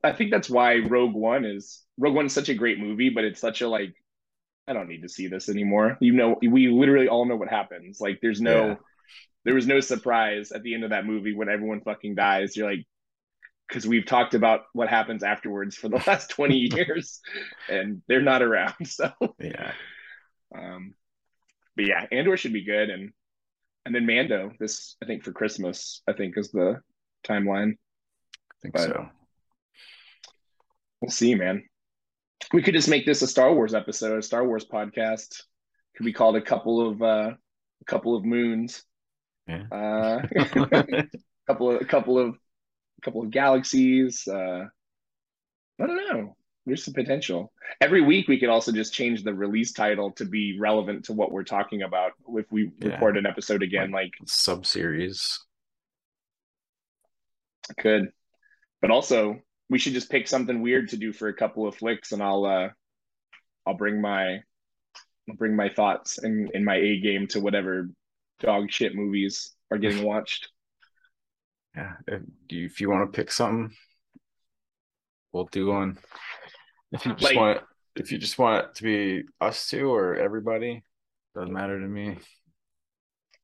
I think that's why Rogue One is Rogue One is such a great movie, but it's such a like I don't need to see this anymore. You know, we literally all know what happens. Like there's no Yeah. there was no surprise at the end of that movie when everyone fucking dies. You're like because we've talked about what happens afterwards for the last 20 years and they're not around. So yeah. um but yeah, Andor should be good and and then Mando this I think for Christmas, I think is the timeline. I think But- so. We'll see, man. We could just make this a Star Wars episode, a Star Wars podcast. Could be called a couple of uh a couple of moons. Yeah. Uh a couple of a couple of a couple of galaxies. Uh I don't know. There's some potential. Every week we could also just change the release title to be relevant to what we're talking about if we Yeah. record an episode again, like Sub series. could. But also we should just pick something weird to do for a couple of flicks and I'll uh I'll bring my I'll bring my thoughts in, in my A game to whatever dog shit movies are getting watched. Yeah. If you, if you want to pick something, we'll do one. If you just Like- want, if you just want it to be us two or everybody, doesn't matter to me.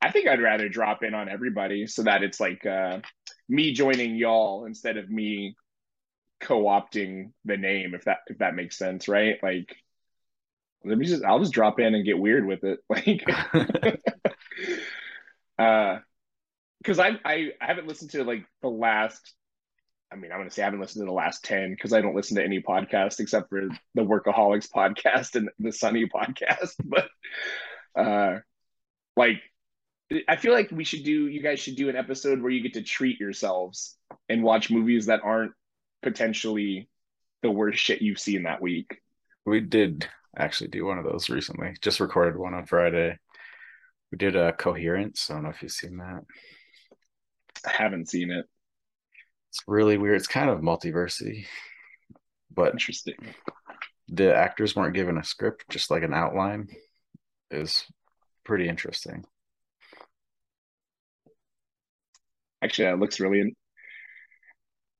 I think I'd rather drop in on everybody so that it's like uh me joining y'all instead of me co-opting the name if that if that makes sense, right? Like let me just I'll just drop in and get weird with it. Like uh because I, I I haven't listened to like the last I mean, I'm gonna say I haven't listened to the last 10 because I don't listen to any podcast except for the Workaholics podcast and the Sunny podcast. But uh like I feel like we should do you guys should do an episode where you get to treat yourselves and watch movies that aren't potentially the worst shit you've seen that week. we did actually do one of those recently. Just recorded one on Friday. We did a coherence. I don't know if you've seen that. I haven't seen it. It's really weird. It's kind of multiversity, but Interesting. the actors weren't given a script, just like an outline. Is pretty interesting. Actually, that looks really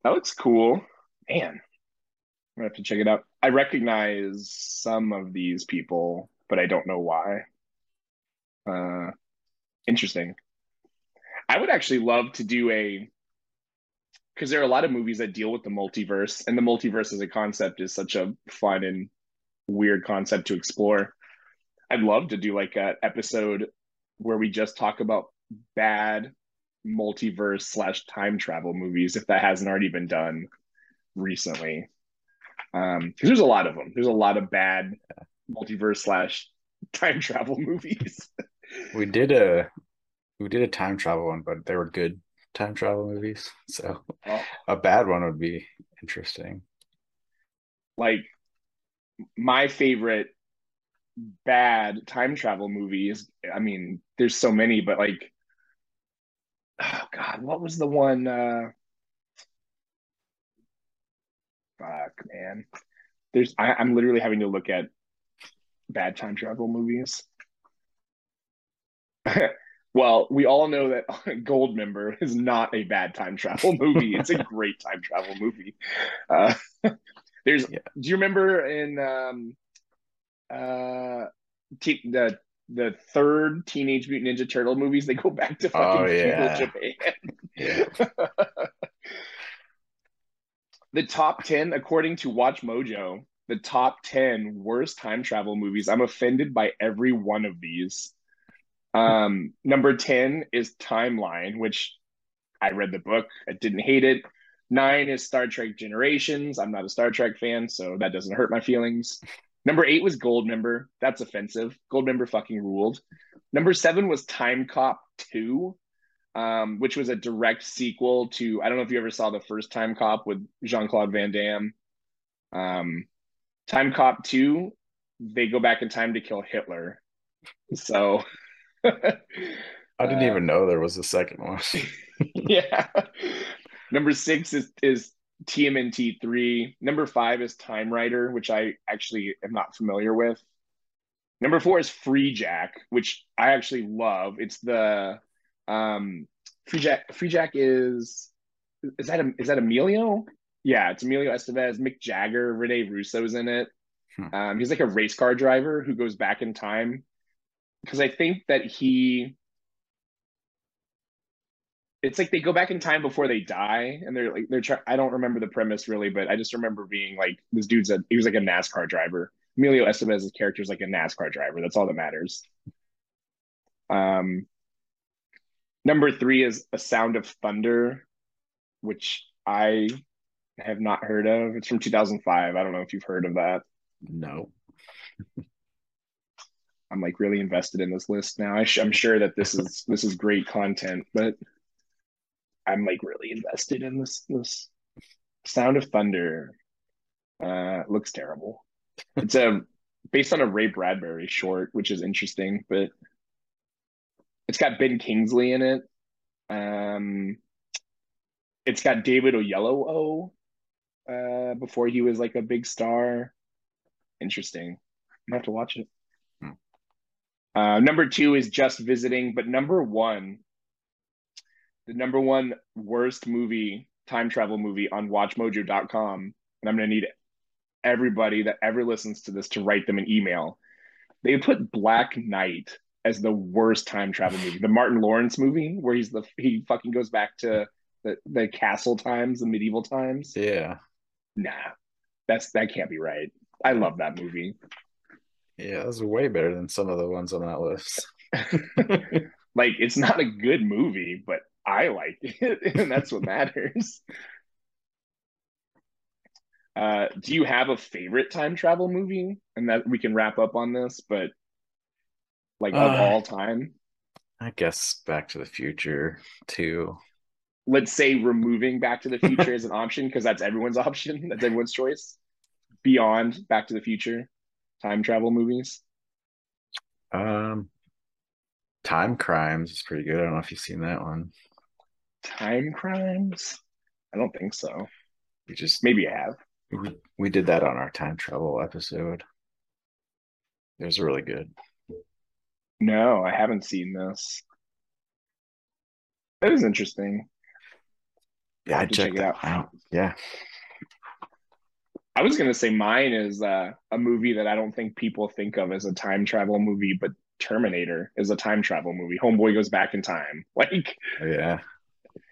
that looks cool. Man, I'm gonna have to check it out. I recognize some of these people, but I don't know why. Uh, interesting. I would actually love to do a because there are a lot of movies that deal with the multiverse, and the multiverse as a concept is such a fun and weird concept to explore. I'd love to do like an episode where we just talk about bad multiverse slash time travel movies if that hasn't already been done recently. Um, because there's a lot of them. There's a lot of bad multiverse slash time travel movies. We did a we did a time travel one, but they were good time travel movies. So Oh, a bad one would be interesting. like my favorite bad time travel movies. I mean, there's so many, but like, oh God, what was the one? Uh, fuck, man. There's, I, I'm literally having to look at bad time travel movies. Well, we all know that Goldmember is not a bad time travel movie. It's a great time travel movie. Uh, there's, Yeah. do you remember in um, uh, t- the the third Teenage Mutant Ninja Turtle movies? They go back to fucking Oh, yeah. Japan. Yeah. the top 10 according to WatchMojo the top 10 worst time travel movies i'm offended by every one of these Um, number 10 is Timeline, which I read the book. I didn't hate it. Nine is Star Trek Generations. I'm not a Star Trek fan, so that doesn't hurt my feelings. Number eight was Goldmember. That's offensive. Goldmember fucking ruled. Number seven was Timecop 2, um, which was a direct sequel to, I don't know if you ever saw the first Timecop with Jean Claude Van Damme. Um, Timecop 2, they go back in time to kill Hitler. So. I didn't even know there was a second one. yeah. Number six is is TMNT three. Number five is Timerider, which I actually am not familiar with. Number four is Freejack, which I actually love. It's the um Freejack is is that a, is that Emilio? Yeah, it's Emilio Estevez, Mick Jagger, Rene Russo's in it. Hmm. Um, he's like a race car driver who goes back in time because I think that he it's like they go back in time before they die and they're like they're trying i don't remember the premise really but i just remember being like this dude's a he was like a nascar driver. Emilio estevez's character is like a nascar driver. That's all that matters. Um number three is a sound of thunder which i have not heard of. It's from 2005 i don't know if you've heard of that. No i'm like really invested in this list now I am sure that this is this is great content but I'm like really invested in this this Sound of Thunder. Uh, looks terrible. It's a based on a Ray Bradbury short, which is interesting, but it's got Ben Kingsley in it. Um, it's got David Oyelowo uh, before he was like a big star. Interesting. I have to watch it. Uh, number two is just visiting, but number one the number one worst movie, time travel movie on watchmojo.com. And I'm going to need everybody that ever listens to this to write them an email. They put Black Knight as the worst time travel movie. The Martin Lawrence movie where he's the he fucking goes back to the, the castle times, the medieval times. Yeah. Nah. That's that can't be right. I love that movie. Yeah, that's way better than some of the ones on that list. like it's not a good movie, but I like it, and that's what matters. Uh, do you have a favorite time travel movie? And that we can wrap up on this, but like of uh, all time, I guess Back to the Future too. Let's say removing Back to the Future as an option because that's everyone's option. That's everyone's choice. Beyond Back to the Future, time travel movies. Um, Timecrimes is pretty good. I don't know if you've seen that one Timecrimes? I don't think so. We just maybe I have. We, we did that on our time travel episode. It was really good. No, I haven't seen this. That is interesting. Yeah, I checked it out. out. Yeah. I was gonna say mine is uh, a movie that I don't think people think of as a time travel movie, but Terminator is a time travel movie. Homeboy goes back in time. Like, yeah,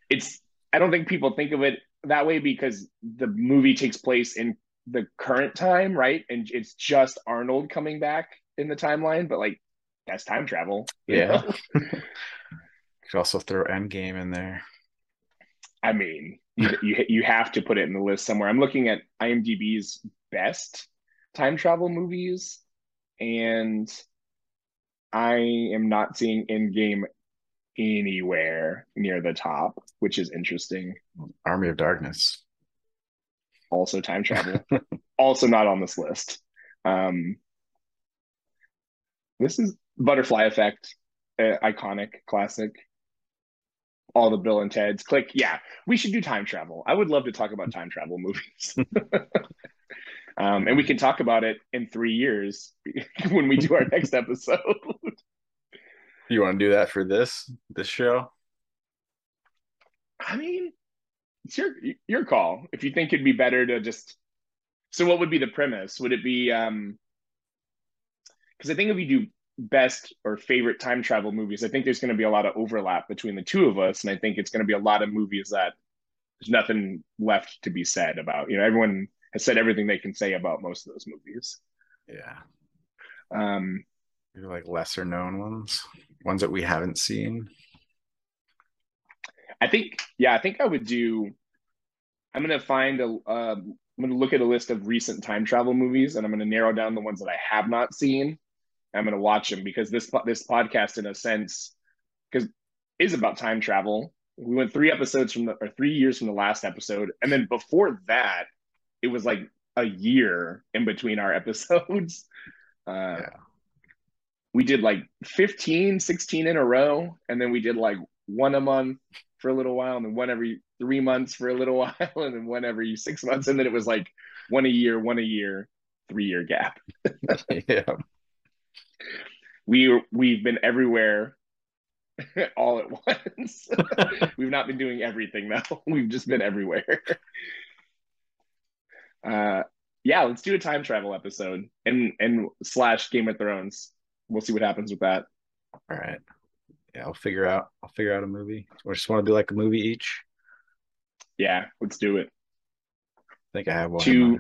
it's I don't think people think of it that way because the movie takes place in the current time, right? And it's just Arnold coming back in the timeline, but like that's time travel. Yeah. Could also throw Endgame in there. I mean, you, you you have to put it in the list somewhere. I'm looking at IMDb's best time travel movies, and I am not seeing Endgame anywhere near the top, which is interesting. Army of Darkness. Also time travel. also not on this list. Um, this is Butterfly Effect, uh, iconic, classic. All the Bill and Ted's. Click. Yeah, we should do time travel. I would love to talk about time travel movies. um, and we can talk about it in three years when we do our next episode. You want to do that for this this show? I mean, it's your your call. If you think it'd be better to just so what would be the premise? Would it be um because I think if you do best or favorite time travel movies, I think there's going to be a lot of overlap between the two of us, and I think it's going to be a lot of movies that there's nothing left to be said about. You know, everyone has said everything they can say about most of those movies. Yeah. Um, like lesser known ones ones that we haven't seen. I think, yeah, I think I would do. I'm gonna find a. Uh, I'm gonna look at a list of recent time travel movies, and I'm gonna narrow down the ones that I have not seen. I'm gonna watch them because this this podcast, in a sense, because is about time travel. We went three episodes from the or three years from the last episode, and then before that, it was like a year in between our episodes. Uh, yeah. We did like 15, 16 in a row, and then we did like one a month for a little while, and then one every three months for a little while, and then one every six months, and then it was like one a year, one a year, three year gap. yeah. We we've been everywhere all at once. We've not been doing everything though. We've just been everywhere. Uh, yeah, let's do a time travel episode and and slash Game of Thrones. We'll see what happens with that. All right. Yeah, I'll figure out. I'll figure out a movie. Or just want to do like a movie each. Yeah, let's do it. I think I have one. Two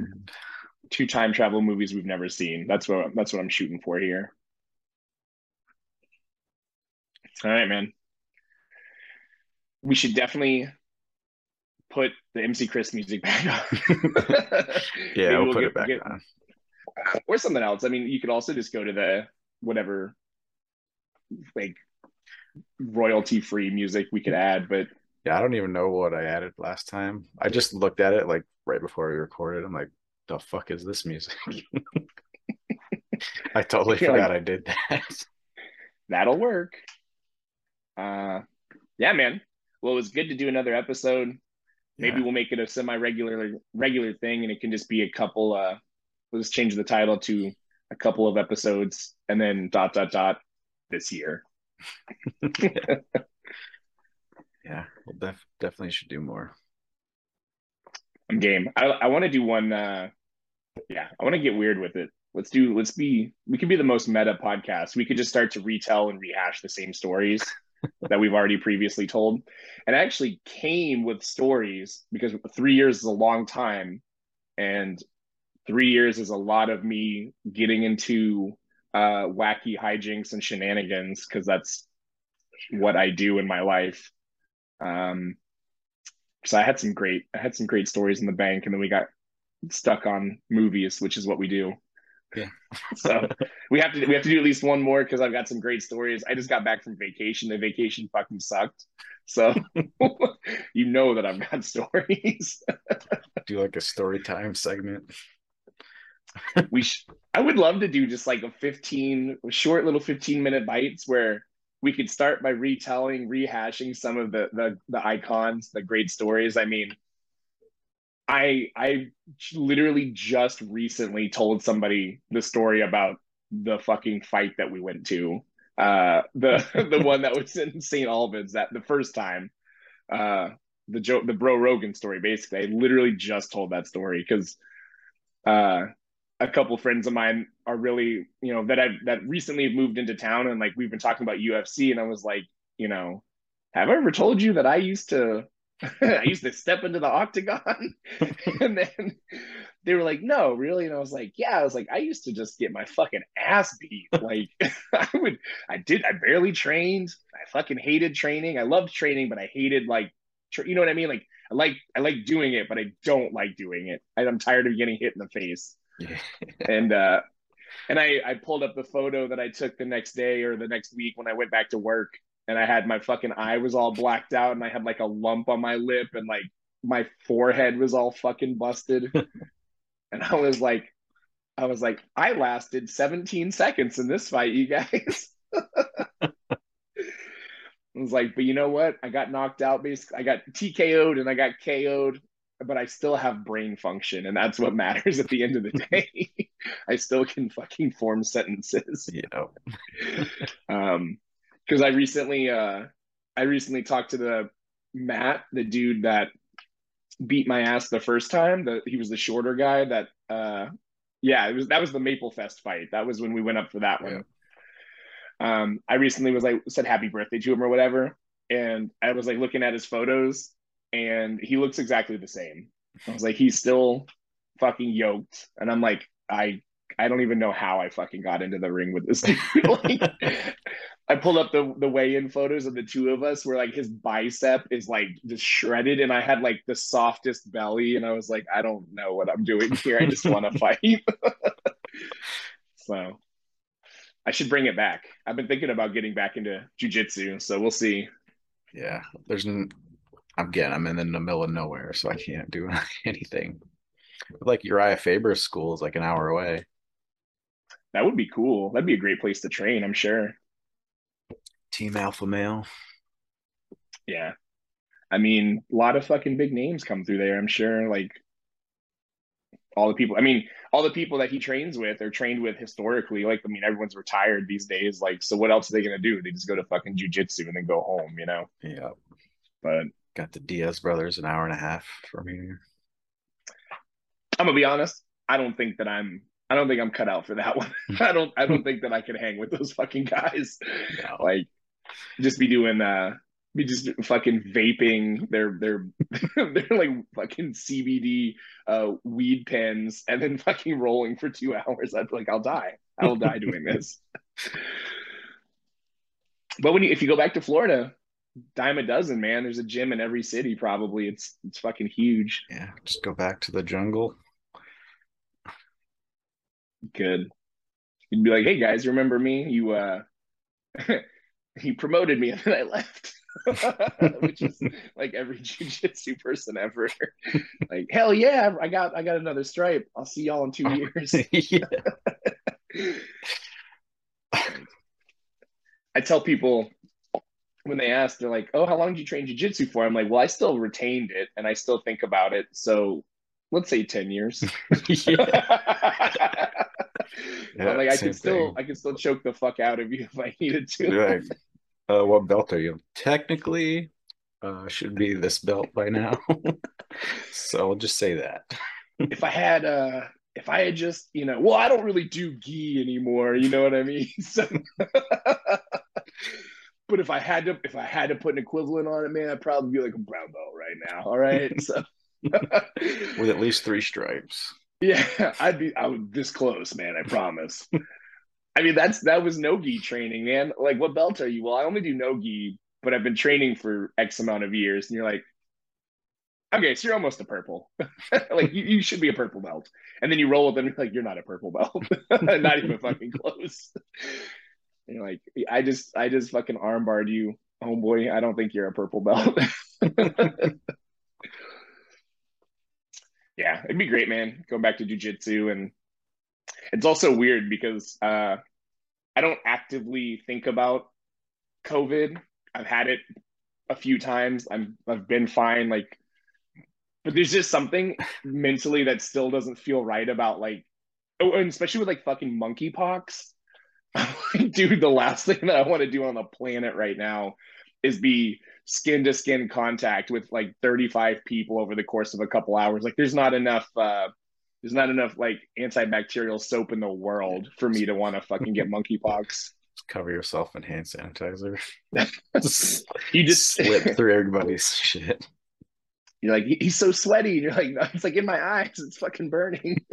two time travel movies we've never seen. That's what that's what I'm shooting for here. All right, man. We should definitely put the MC Chris music back on. yeah, we'll, we'll put get, it back get, on. Or something else. I mean, you could also just go to the whatever like royalty free music we could add, but yeah, I don't even know what I added last time. I just looked at it like right before we recorded. I'm like, the fuck is this music? I totally forgot like, I did that. That'll work. Uh yeah, man. Well, it was good to do another episode. Maybe yeah. we'll make it a semi-regular regular thing, and it can just be a couple. Uh, we'll just change the title to a couple of episodes, and then dot dot dot this year. yeah, yeah we'll def- definitely should do more. I'm game. I I want to do one. Uh, yeah, I want to get weird with it. Let's do. Let's be. We could be the most meta podcast. We could just start to retell and rehash the same stories that we've already previously told. And I actually came with stories because three years is a long time. And three years is a lot of me getting into uh, wacky hijinks and shenanigans because that's what I do in my life. Um, so I had some great, I had some great stories in the bank, and then we got stuck on movies, which is what we do. Yeah. so we have to we have to do at least one more because I've got some great stories. I just got back from vacation. The vacation fucking sucked. So you know that I've got stories. do like a story time segment. we sh- I would love to do just like a 15 short little 15 minute bites where we could start by retelling, rehashing some of the the the icons, the great stories. I mean, I I literally just recently told somebody the story about the fucking fight that we went to. Uh, the the one that was in St. Albans that the first time. Uh, the Joe the Bro Rogan story. Basically, I literally just told that story because uh, a couple friends of mine are really you know that I that recently moved into town and like we've been talking about UFC and I was like you know have I ever told you that I used to I used to step into the octagon. and then they were like, no, really? And I was like, yeah. I was like, I used to just get my fucking ass beat. Like, I would, I did, I barely trained. I fucking hated training. I loved training, but I hated like, tra- you know what I mean? Like, I like, I like doing it, but I don't like doing it. I, I'm tired of getting hit in the face. Yeah. and, uh, and I, I pulled up the photo that I took the next day or the next week when I went back to work and I had my fucking eye was all blacked out and I had like a lump on my lip and like my forehead was all fucking busted. and I was like, I was like, I lasted 17 seconds in this fight, you guys. I was like, but you know what? I got knocked out basically. I got TKO'd and I got KO'd, but I still have brain function, and that's what matters at the end of the day. I still can fucking form sentences. You know. um because I recently uh I recently talked to the Matt, the dude that beat my ass the first time. That he was the shorter guy that uh yeah, it was that was the Maple Fest fight. That was when we went up for that one. Yeah. Um I recently was like said happy birthday to him or whatever. And I was like looking at his photos and he looks exactly the same. I was like, he's still fucking yoked. And I'm like, I I don't even know how I fucking got into the ring with this dude. like, I pulled up the the weigh-in photos of the two of us where like his bicep is like just shredded and I had like the softest belly and I was like, I don't know what I'm doing here. I just want to fight. so I should bring it back. I've been thinking about getting back into jujitsu, so we'll see. Yeah, there's n- again, I'm in the middle of nowhere, so I can't do anything. Like Urijah Faber's school is like an hour away. That would be cool. That'd be a great place to train, I'm sure. Team Alpha Male. Yeah. I mean, a lot of fucking big names come through there, I'm sure. Like all the people, I mean, all the people that he trains with are trained with historically. Like, I mean, everyone's retired these days. Like, so what else are they going to do? They just go to fucking jujitsu and then go home, you know? Yeah. But got the Diaz brothers an hour and a half from here. I'm going to be honest. I don't think that I'm I don't think I'm cut out for that one. I don't I don't think that I can hang with those fucking guys. No. Like just be doing uh be just fucking vaping their their they're like fucking CBD uh weed pens and then fucking rolling for two hours. I'd be like, I'll die. I will die doing this. but when you if you go back to Florida, dime a dozen, man. There's a gym in every city, probably. It's it's fucking huge. Yeah, just go back to the jungle. Good. You'd be like, hey guys, remember me? You uh he promoted me and then I left. Which is like every jujitsu person ever. like, hell yeah, I got I got another stripe. I'll see y'all in two years. I tell people when they ask, they're like, "Oh, how long did you train jujitsu for?" I'm like, "Well, I still retained it, and I still think about it. So, let's say ten years." yeah. like I can still, I can still choke the fuck out of you if I needed to. Right. Uh, what belt are you? Technically, uh, should be this belt by now. so I'll just say that. if I had, uh, if I had just, you know, well, I don't really do gi anymore. You know what I mean? So but if I had to, if I had to put an equivalent on it, man, I'd probably be like a brown belt right now. All right, so with at least three stripes. Yeah, I'd be. I would this close, man. I promise. I mean, that's that was no gi training, man. Like, what belt are you? Well, I only do no gi, but I've been training for X amount of years. And you're like, okay, so you're almost a purple. like, you, you should be a purple belt. And then you roll with them, you're like, you're not a purple belt, not even fucking close. And you're like, I just, I just fucking armbarred you, homeboy. I don't think you're a purple belt. yeah, it'd be great, man. Going back to jujitsu, and it's also weird because uh, I don't actively think about COVID. I've had it a few times. I'm, I've been fine. Like, but there's just something mentally that still doesn't feel right about like, oh, and especially with like fucking monkeypox dude, the last thing that I want to do on the planet right now is be skin to skin contact with like 35 people over the course of a couple hours. Like there's not enough uh there's not enough like antibacterial soap in the world for me to want to fucking get monkeypox. Cover yourself in hand sanitizer. you just slip through everybody's shit. You're like, he's so sweaty. You're like, no, it's like in my eyes. It's fucking burning.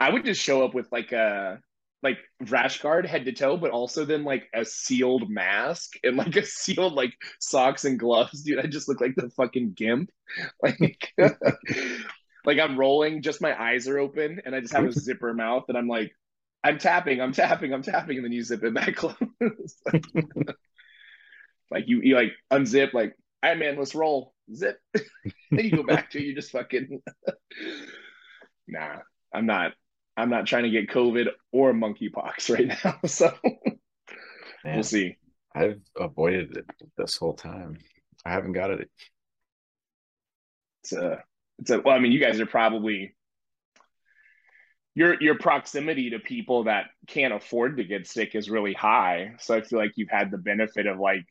I would just show up with like a like rash guard head to toe, but also then like a sealed mask and like a sealed like socks and gloves, dude. I just look like the fucking gimp. Like like I'm rolling, just my eyes are open, and I just have a zipper mouth, and I'm like, I'm tapping, I'm tapping, I'm tapping, and then you zip it back closed. like you, you like unzip, like, right, man, let's roll. Zip. then you go back to you just fucking. nah, I'm not. I'm not trying to get COVID or monkeypox right now. So Man, we'll see. I've avoided it this whole time. I haven't got it. It's a, it's a, well, I mean, you guys are probably, your, your proximity to people that can't afford to get sick is really high. So I feel like you've had the benefit of like,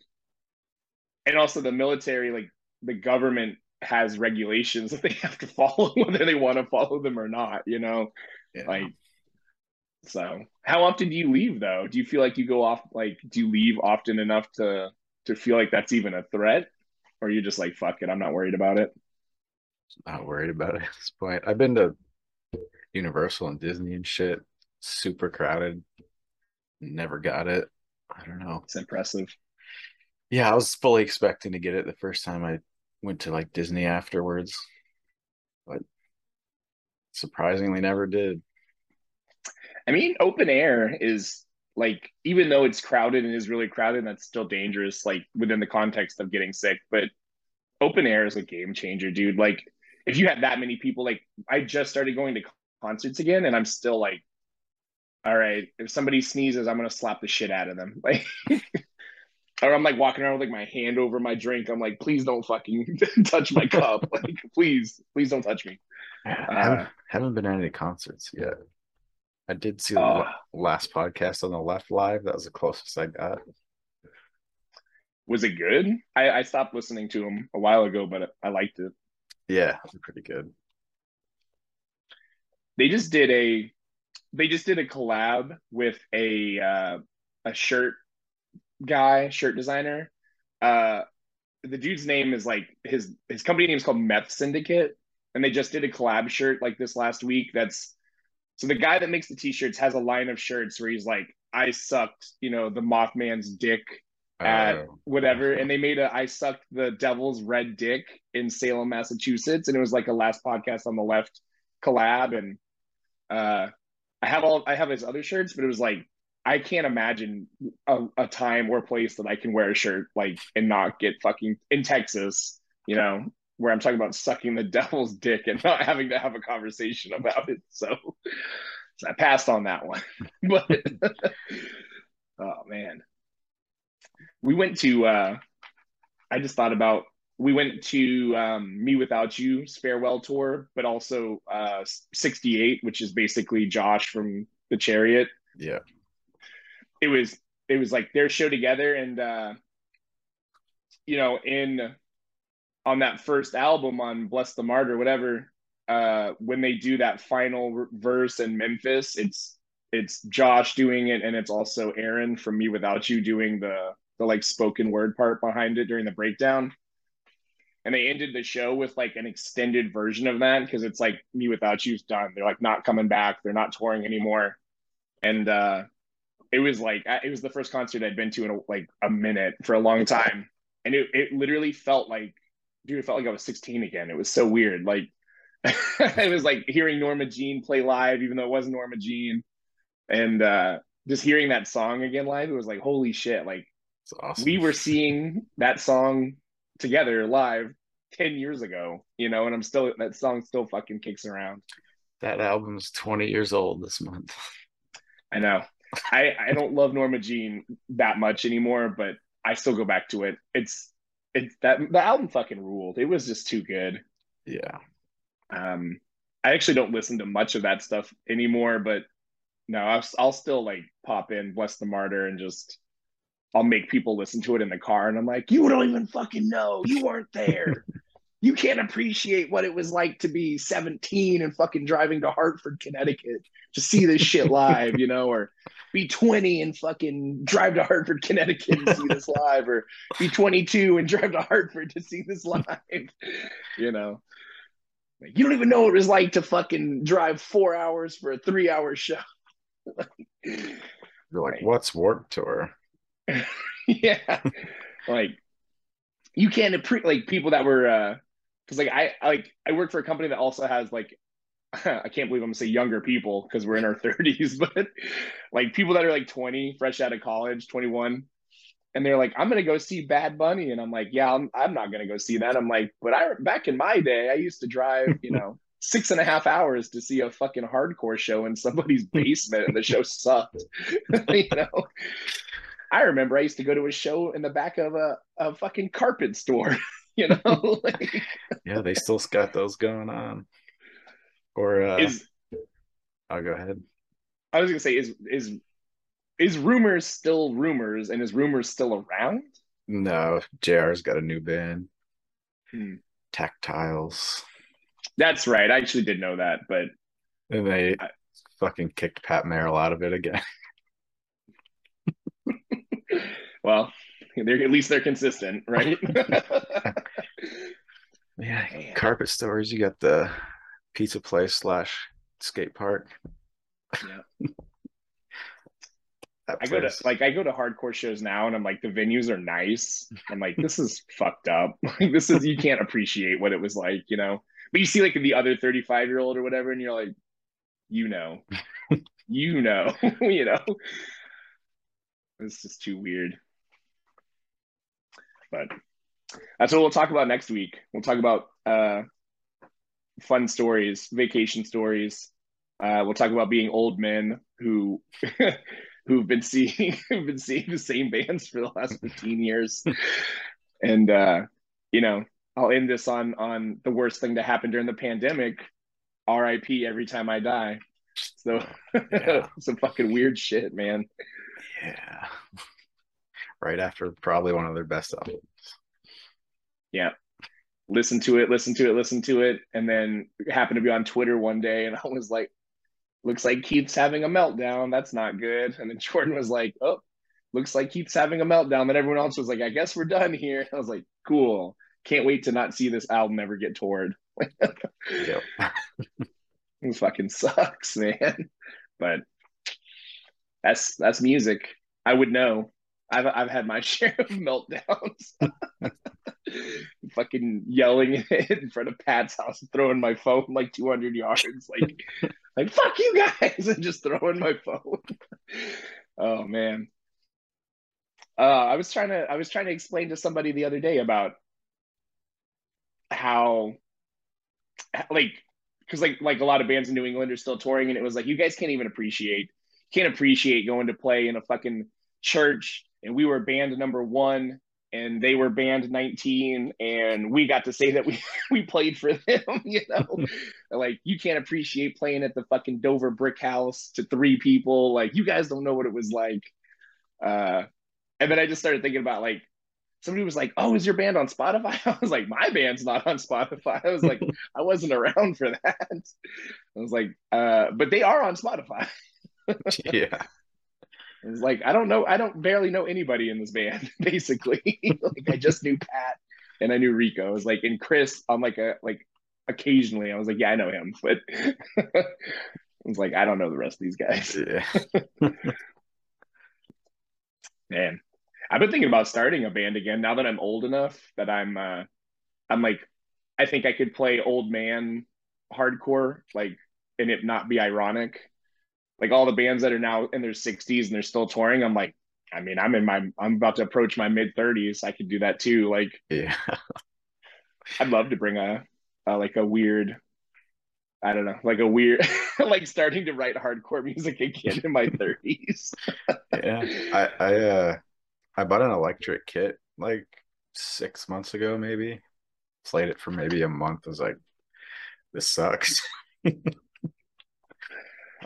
and also the military, like the government has regulations that they have to follow, whether they want to follow them or not, you know? Yeah. Like, so how often do you leave though? Do you feel like you go off, like, do you leave often enough to, to feel like that's even a threat? Or you just like, fuck it, I'm not worried about it? Not worried about it at this point. I've been to Universal and Disney and shit, super crowded. Never got it. I don't know. It's impressive. Yeah, I was fully expecting to get it the first time I went to like Disney afterwards, but surprisingly never did. I mean, open air is like even though it's crowded and is really crowded, that's still dangerous, like within the context of getting sick. But open air is a game changer, dude. Like if you had that many people, like I just started going to concerts again, and I'm still like, all right, if somebody sneezes, I'm gonna slap the shit out of them. Like or I'm like walking around with like my hand over my drink. I'm like, please don't fucking touch my cup. like, please, please don't touch me. I haven't, uh, haven't been at any concerts yet. I did see the uh, last podcast on the left live. That was the closest I got. Was it good? I, I stopped listening to him a while ago, but I liked it. Yeah, pretty good. They just did a they just did a collab with a uh, a shirt guy, shirt designer. Uh, the dude's name is like his his company name is called Meth Syndicate, and they just did a collab shirt like this last week. That's so the guy that makes the t-shirts has a line of shirts where he's like, "I sucked," you know, the Mothman's dick at oh. whatever, and they made a "I sucked the devil's red dick" in Salem, Massachusetts, and it was like a last podcast on the left collab, and uh, I have all I have his other shirts, but it was like I can't imagine a, a, time or place that I can wear a shirt like and not get fucking in Texas, you know, where I'm talking about sucking the devil's dick and not having to have a conversation about it. So, so I passed on that one. but oh man. We went to uh I just thought about we went to um, mewithout's farewell tour, but also uh 68, which is basically Josh from the chariot. Yeah it was it was like their show together and uh you know in on that first album on bless the martyr whatever uh when they do that final verse in memphis it's it's josh doing it and it's also aaron from mewithoutYou doing the the like spoken word part behind it during the breakdown and they ended the show with like an extended version of that because it's like mewithoutYou's done they're like not coming back they're not touring anymore and uh it was like it was the first concert I'd been to in a, like a minute for a long time, and it it literally felt like, dude, it felt like I was 16 again. It was so weird. Like it was like hearing Norma Jean play live, even though it wasn't Norma Jean, and uh, just hearing that song again live. It was like holy shit! Like awesome. we were seeing that song together live 10 years ago, you know, and I'm still that song still fucking kicks around. That album's 20 years old this month. I know. I, I don't love Norma Jean that much anymore, but I still go back to it. It's it's that the album fucking ruled. It was just too good. Yeah. Um, I actually don't listen to much of that stuff anymore, but no, I'll, I'll still like pop in Bless the Martyr and just I'll make people listen to it in the car, and I'm like, you don't even fucking know, you weren't there. you can't appreciate what it was like to be 17 and fucking driving to Hartford, Connecticut to see this shit live, you know, or be 20 and fucking drive to Hartford, Connecticut to see this live, or be 22 and drive to Hartford to see this live, you know. you don't even know what it was like to fucking drive four hours for a three hour show. You're like, what's Warped Tour? yeah. like, you can't appreciate, like, people that were, uh, because like I like I work for a company that also has like I can't believe I'm gonna say younger people because we're in our 30s, but like people that are like 20, fresh out of college, 21, and they're like, I'm gonna go see Bad Bunny, and I'm like, yeah, I'm, I'm not gonna go see that. I'm like, but I back in my day, I used to drive, you know, six and a half hours to see a fucking hardcore show in somebody's basement, and the show sucked. you know, I remember I used to go to a show in the back of a, a fucking carpet store. you know like, yeah they still got those going on. Or uh is, i'll go ahead. I was gonna say is is is rumors still rumors and is rumors still around? No jr's got a new band. Hmm. tactiles. That's right. I actually did know that but and they I, fucking kicked pat merrill out of it again well they're at least they're consistent, right? yeah, carpet stores. You got the pizza place slash skate park. yeah. I go to like I go to hardcore shows now, and I'm like the venues are nice. I'm like this is fucked up. Like this is you can't appreciate what it was like, you know. But you see like the other 35 year old or whatever, and you're like, you know, you know, you know. It's just too weird. But that's what we'll talk about next week. We'll talk about uh, fun stories, vacation stories. Uh, we'll talk about being old men who who've been seeing who've been seeing the same bands for the last 15 years. And uh, you know, I'll end this on on the worst thing to happen during the pandemic. RIP every time I die. So Yeah. some fucking weird shit, man. Yeah. Right after probably one of their best albums. Yeah. Listen to it, listen to it, listen to it. And then happened to be on Twitter one day and I was like, looks like Keith's having a meltdown. That's not good. And then Jordan was like, oh, looks like Keith's having a meltdown. Then everyone else was like, I guess we're done here. I was like, cool. Can't wait to not see this album ever get toured. Yep. It fucking sucks, man. But that's that's music. I would know. I've I've had my share of meltdowns. fucking yelling in front of Pat's house, throwing my phone like 200 yards, like like fuck you guys, and just throwing my phone. oh man. Uh, I was trying to I was trying to explain to somebody the other day about how like because like like a lot of bands in New England are still touring, and it was like you guys can't even appreciate can't appreciate going to play in a fucking church, and we were band number one, and they were band nineteen, and we got to say that we we played for them, you know, like you can't appreciate playing at the fucking Dover Brick House to three people, like you guys don't know what it was like, uh, and then I just started thinking about like somebody was like, "Oh, is your band on Spotify?" I was like, "My band's not on Spotify." I was like, "I wasn't around for that." I was like, uh, "But they are on Spotify." yeah. I was like, "I don't know. I don't barely know anybody in this band. Basically, like I just knew Pat and I knew Rico. I was like, and Chris. I'm like a like occasionally. I was like, "Yeah, I know him," but I was like, "I don't know the rest of these guys." Yeah. Man, I've been thinking about starting a band again now that I'm old enough that I'm uh I'm like I think I could play old man hardcore like and it not be ironic. Like all the bands that are now in their 60s and they're still touring, I'm like I mean, I'm in my I'm about to approach my mid 30s. I could do that too. Like Yeah. I'd love to bring a, a like a weird I don't know, like a weird like starting to write hardcore music again in my 30s. Yeah. I I uh I bought an electric kit like six months ago, maybe. Played it for maybe a month. I was like, this sucks.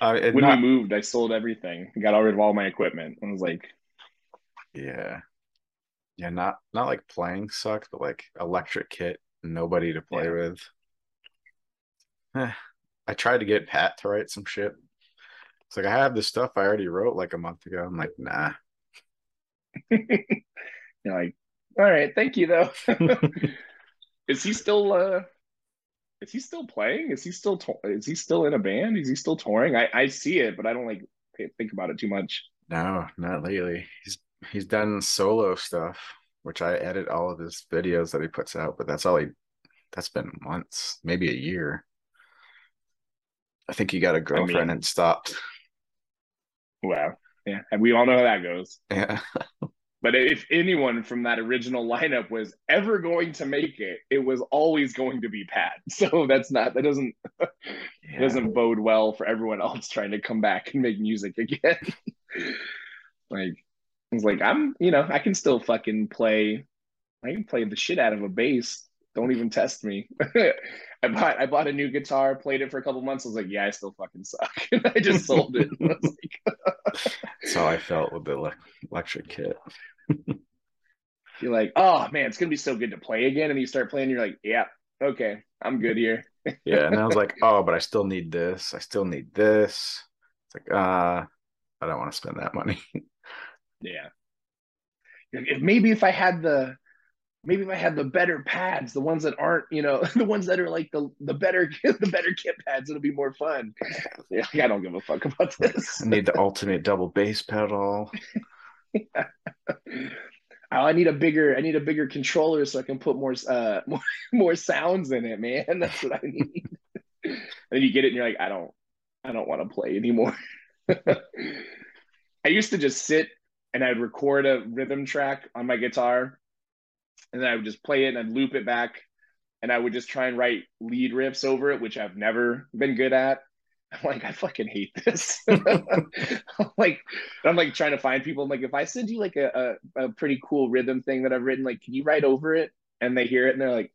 It when not, we moved, I sold everything. Got rid of all my equipment. I was like, yeah. Yeah, not not like playing sucks, but like electric kit, nobody to play Yeah. with. Eh, I tried to get Pat to write some shit. It's like I have this stuff I already wrote like a month ago. I'm like, nah. you're like, all right, thank you though. is he still uh is he still playing? Is he still to- is he still in a band? Is he still touring? I I see it, but I don't like think about it too much. No, not lately. He's he's done solo stuff, which I edit all of his videos that he puts out, but that's all he that's been months, maybe a year. I think he got a girlfriend mean- and stopped. Wow. Yeah, and we all know how that goes. Yeah. But if anyone from that original lineup was ever going to make it, it was always going to be Pat. So that's not that doesn't Yeah. doesn't bode well for everyone else trying to come back and make music again. like I was like, I'm you know, I can still fucking play I can play the shit out of a bass. Don't even test me. I bought I bought a new guitar, played it for a couple months. I was like, yeah, I still fucking suck. and I just sold it. Like, That's how I felt with the ele- electric kit. you're like, oh man, it's gonna be so good to play again. And you start playing, you're like, yeah, okay, I'm good here. Yeah, and I was like, oh, but I still need this. I still need this. It's like, uh, I don't want to spend that money. Yeah. If maybe if I had the maybe if I had the better pads, the ones that aren't, you know, the ones that are like the the better the better kit pads, it'll be more fun. Yeah, I don't give a fuck about this. I need the ultimate double bass pedal. yeah. I need a bigger I need a bigger controller so I can put more uh more, more sounds in it, man. That's what I need. and then you get it and you're like, I don't I don't want to play anymore. I used to just sit and I'd record a rhythm track on my guitar and then I would just play it and I'd loop it back and I would just try and write lead riffs over it, which I've never been good at. I'm like, I fucking hate this. I'm like, I'm like trying to find people. I'm like, if I send you like a, a, a, pretty cool rhythm thing that I've written, like, can you write over it? And they hear it and they're like,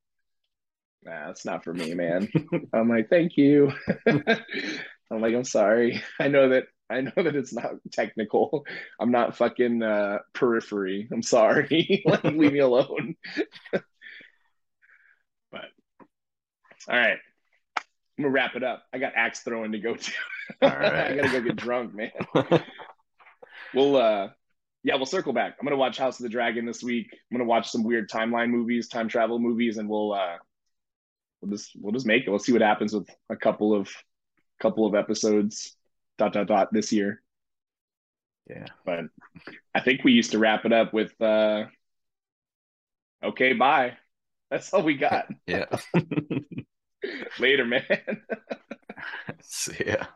nah, that's not for me, man. I'm like, thank you. I'm like, I'm sorry. I know that I know that it's not technical. I'm not fucking uh, periphery. I'm sorry. like, leave me alone. but all right. I'm gonna wrap it up. I got axe throwing to go to. All right. I gotta go get drunk, man. we'll uh yeah, we'll circle back. I'm gonna watch House of the Dragon this week. I'm gonna watch some weird timeline movies, time travel movies, and we'll uh we'll just we'll just make it. We'll see what happens with a couple of couple of episodes dot dot dot this year. Yeah. But I think we used to wrap it up with uh okay, bye. That's all we got. yeah. Later, man. See ya.